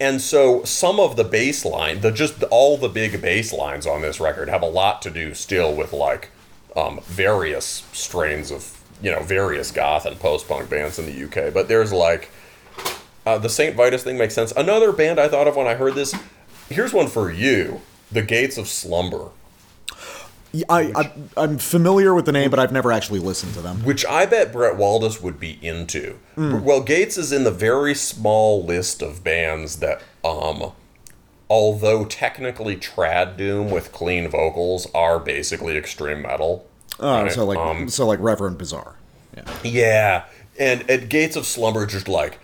S2: and so some of the bass line, the just all the big bass lines on this record have a lot to do still with like um, various strains of you know various goth and post punk bands in the UK. But there's like uh, the Saint Vitus thing makes sense. Another band I thought of when I heard this. Here's one for you: The Gates of Slumber.
S1: I, I, I'm familiar with the name, but I've never actually listened to them.
S2: which I bet Bretwaldas would be into. Well, Gates is in the very small list of bands that, um, although technically trad doom with clean vocals, are basically extreme metal.
S1: Oh,
S2: Right,
S1: so like,
S2: um,
S1: so like Reverend Bizarre. Yeah.
S2: Yeah, and at Gates of Slumber, just like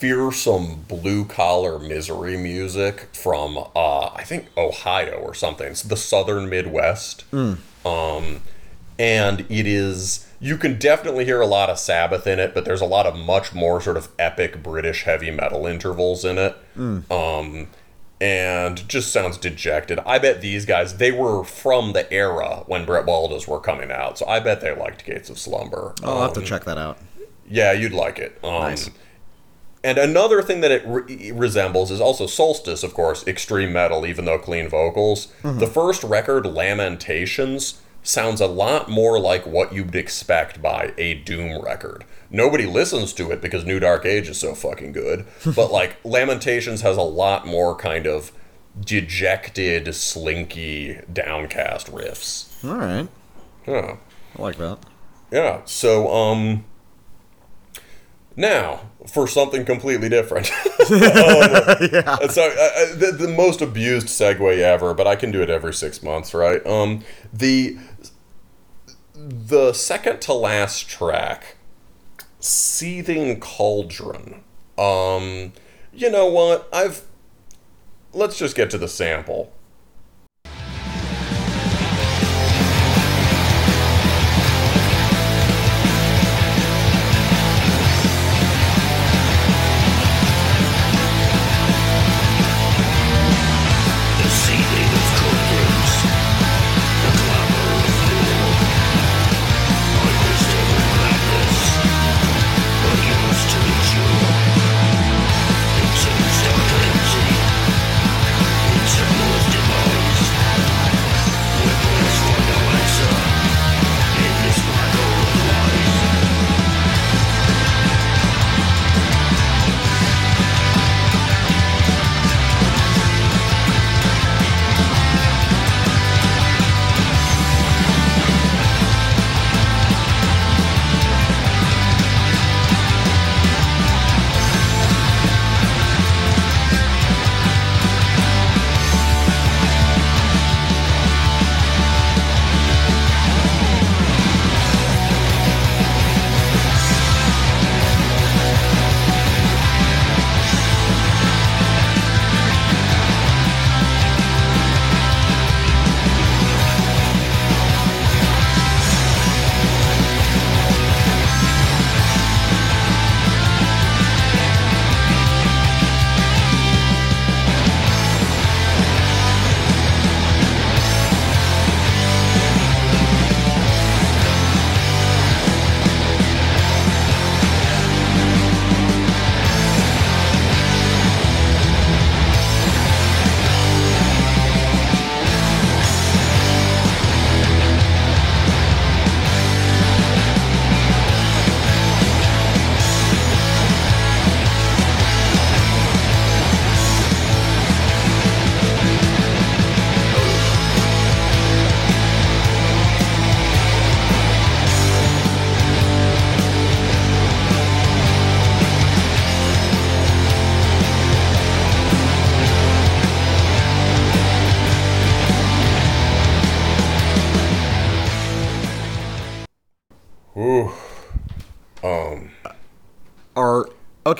S2: fearsome blue collar misery music from uh, I think Ohio or something. It's the Southern Midwest. Um, and it is you can definitely hear a lot of Sabbath in it, but there's a lot of much more sort of epic British heavy metal intervals in it. Um, and just sounds dejected. I bet these guys they were from the era when Bretwaldas were coming out, so I bet they liked Gates of Slumber.
S1: I'll have to
S2: Um,
S1: check that out.
S2: yeah, you'd like it. Um,
S1: Nice.
S2: And another thing that it re- resembles is also Solstice, of course, extreme metal, even though clean vocals. The first record, Lamentations, sounds a lot more like what you'd expect by a Doom record. Nobody listens to it because New Dark Age is so fucking good, but like Lamentations has a lot more kind of dejected, slinky, downcast riffs.
S1: All right.
S2: Yeah.
S1: I like that.
S2: Yeah. So, um, now for something completely different. um, So, uh, uh, the, the most abused segue ever, but I can do it every six months, right? Um, the the second to last track, "Seething Cauldron." Um, you know what? I've let's just get to the sample.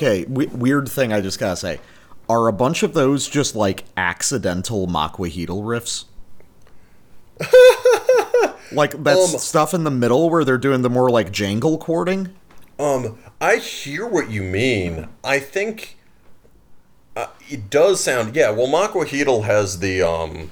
S1: Okay. Weird thing. I just gotta say, are a bunch of those just like accidental Makwahital riffs? like that's
S2: Um,
S1: stuff in the middle where they're doing the more like jangle chording.
S2: Um, I hear what you mean. I think uh, it does sound yeah. Well, Makwahital has the um,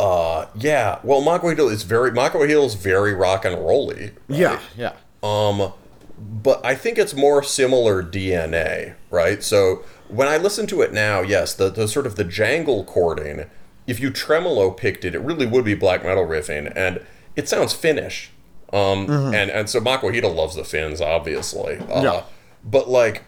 S2: uh, yeah. Well, Makwahital is very Makwahital is very rock and rolly.
S1: Yeah, yeah.
S2: Um, but I think it's more similar DNA, right? So when I listen to it now, yes, the, the sort of the jangle chording, if you tremolo picked it, it really would be black metal riffing, and it sounds Finnish. Um, and and so Makwahital loves the Finns, obviously. Uh,
S1: Yeah.
S2: But like,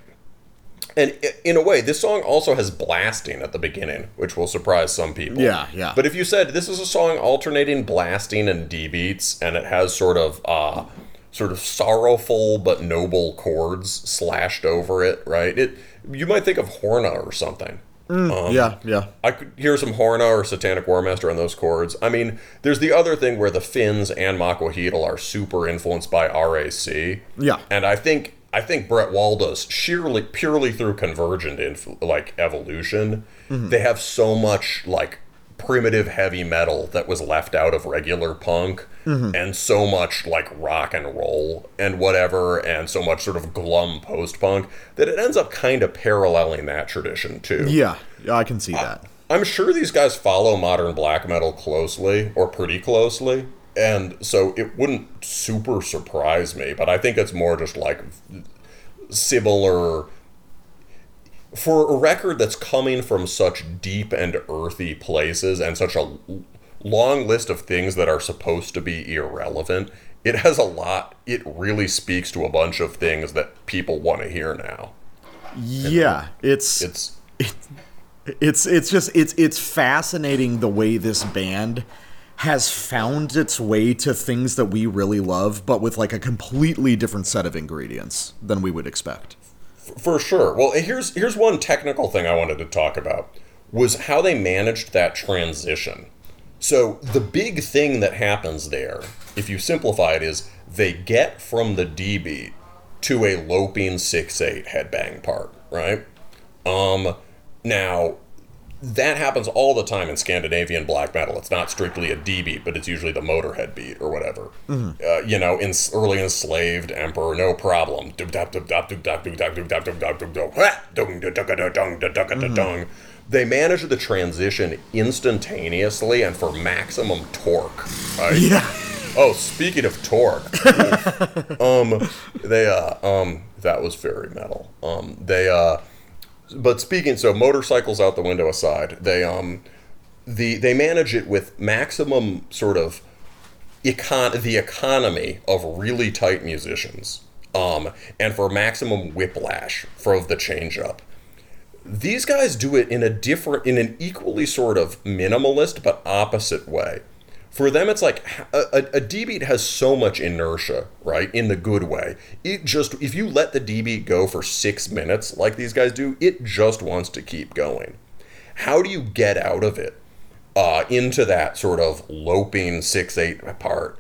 S2: and in a way, this song also has blasting at the beginning, which will surprise some people.
S1: Yeah, yeah.
S2: But if you said this is a song alternating blasting and D beats, and it has sort of uh, sort of sorrowful but noble chords slashed over it, right? It you might think of Horna or something. Um,
S1: yeah, yeah.
S2: I could hear some Horna or Satanic Warmaster on those chords. I mean, there's the other thing where the Finns and Makwahital are super influenced by RAC.
S1: Yeah.
S2: And I think I think Bretwaldas sheerly purely through convergent inf- like evolution, they have so much like primitive heavy metal that was left out of regular punk Mm-hmm. and so much like rock and roll and whatever and so much sort of glum post punk that it ends up kind of paralleling that tradition too.
S1: Yeah, I can see that.
S2: I'm sure these guys follow modern black metal closely or pretty closely. And so it wouldn't super surprise me, but I think it's more just like similar for a record that's coming from such deep and earthy places and such a long list of things that are supposed to be irrelevant, it has a lot. It really speaks to a bunch of things that people want to hear now.
S1: Yeah, it's
S2: It's
S1: it's it's just it's it's fascinating the way this band has found its way to things that we really love, but with like a completely different set of ingredients than we would expect.
S2: For sure. Well, here's here's one technical thing I wanted to talk about was how they managed that transition. So the big thing that happens there, if you simplify it, is they get from the D beat to a loping six eight headbang part, right? Um, now that happens all the time in Scandinavian black metal. It's not strictly a D beat, but it's usually the Motorhead beat or whatever. Uh, you know, in early enslaved Emperor, no problem. They manage the transition instantaneously and for maximum torque. Right?
S1: Yeah.
S2: Oh, speaking of torque, um, they uh, um, that was very metal. Um, they uh, but speaking so motorcycles out the window aside, they um, the they manage it with maximum sort of econ the economy of really tight musicians, um, and for maximum whiplash for the change up. These guys do it in a different, in an equally sort of minimalist but opposite way. For them, it's like a, a, a D beat has so much inertia, right? In the good way. It just, if you let the D beat go for six minutes, like these guys do, it just wants to keep going. How do you get out of it uh, into that sort of loping 6 8 part?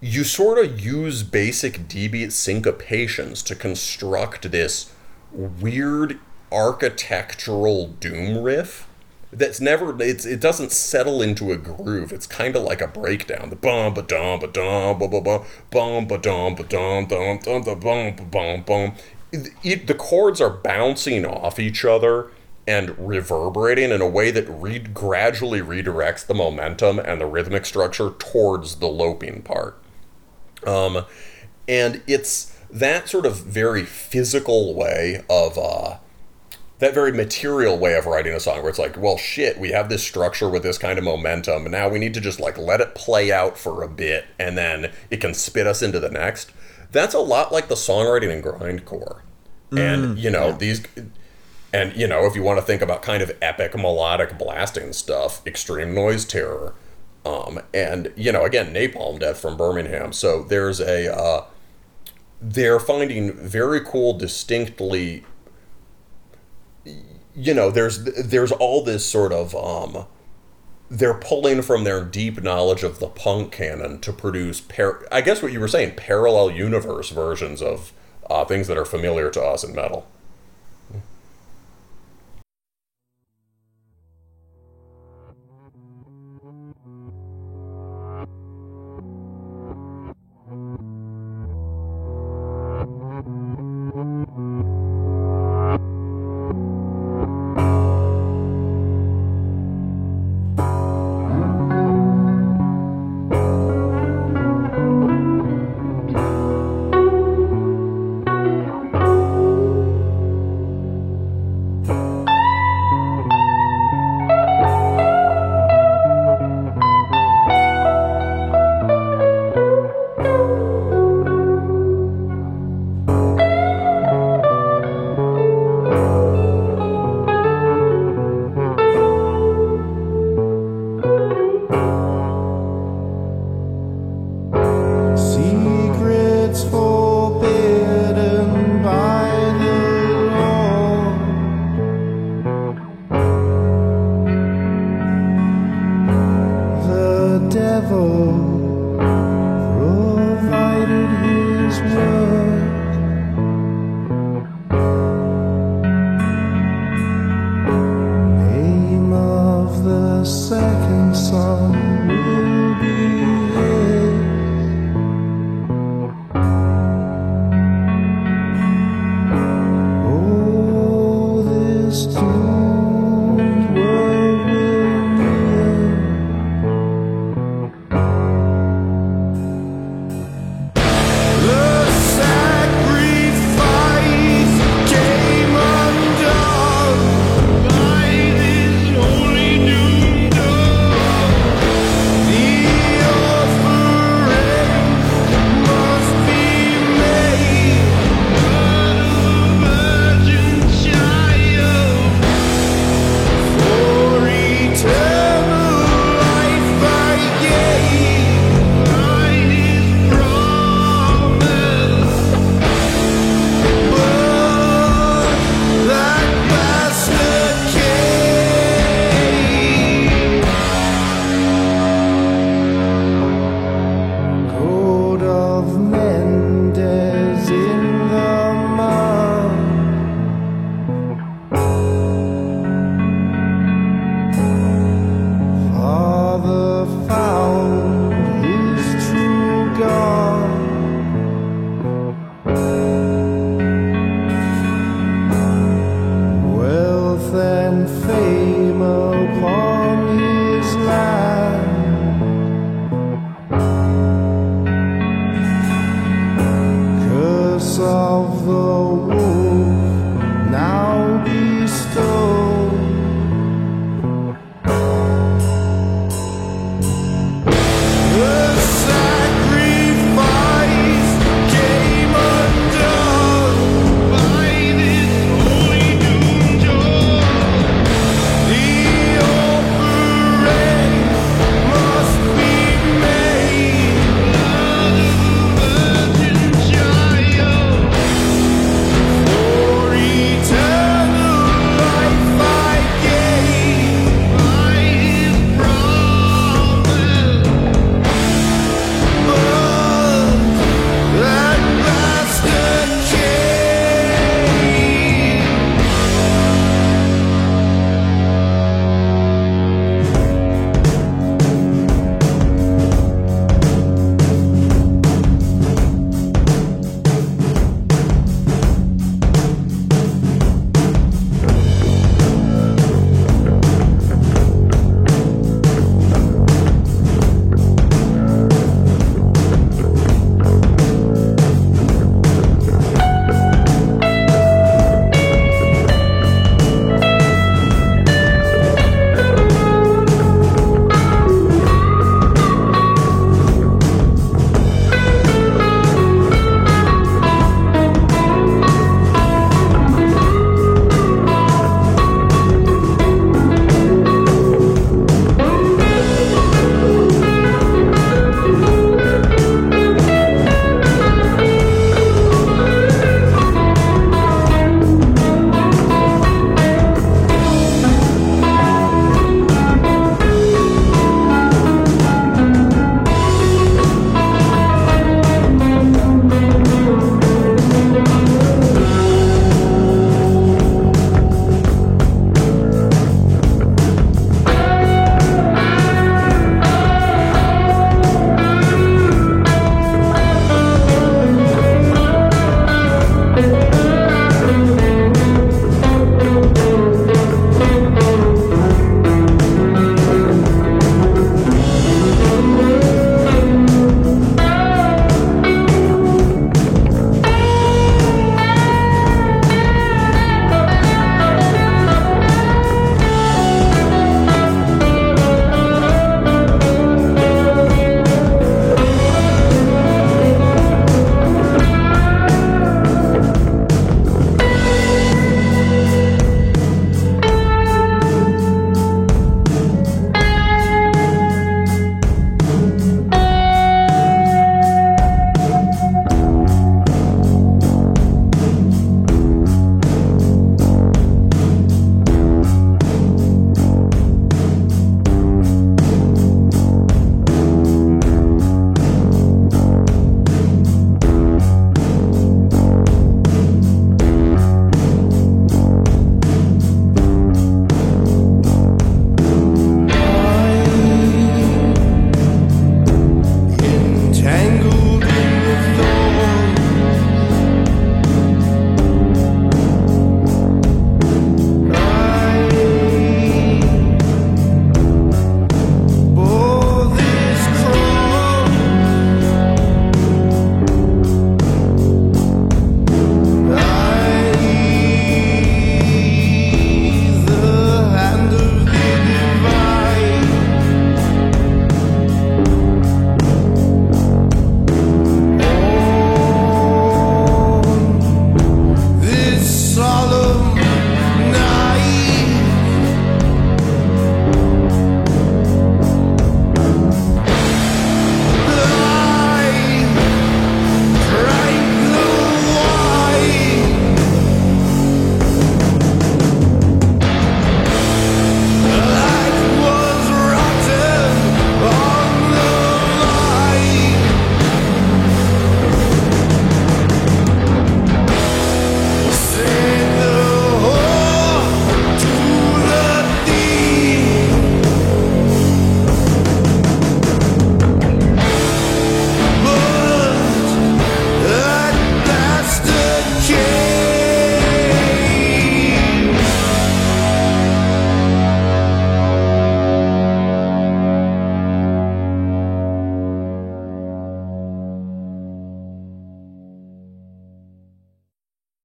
S2: You sort of use basic D beat syncopations to construct this weird architectural doom riff that's never it's it doesn't settle into a groove. It's kind of like a breakdown. The bum ba dum ba dum ba ba ba bum ba dum ba dum dum dum da bum ba bum bum. The chords are bouncing off each other and reverberating in a way that re- gradually redirects the momentum and the rhythmic structure towards the loping part. Um, and it's that sort of very physical way of uh, that very material way of writing a song where it's like, well, shit, we have this structure with this kind of momentum, and now we need to just like let it play out for a bit, and then it can spit us into the next. That's a lot like the songwriting in grindcore, and you know these, and you know if you want to think about kind of epic melodic blasting stuff, extreme noise terror, um, and you know again napalm death from Birmingham. So there's a uh, they're finding very cool, distinctly you know there's there's all this sort of um they're pulling from their deep knowledge of the punk canon to produce par- I guess what you were saying parallel universe versions of uh, things that are familiar to us in metal.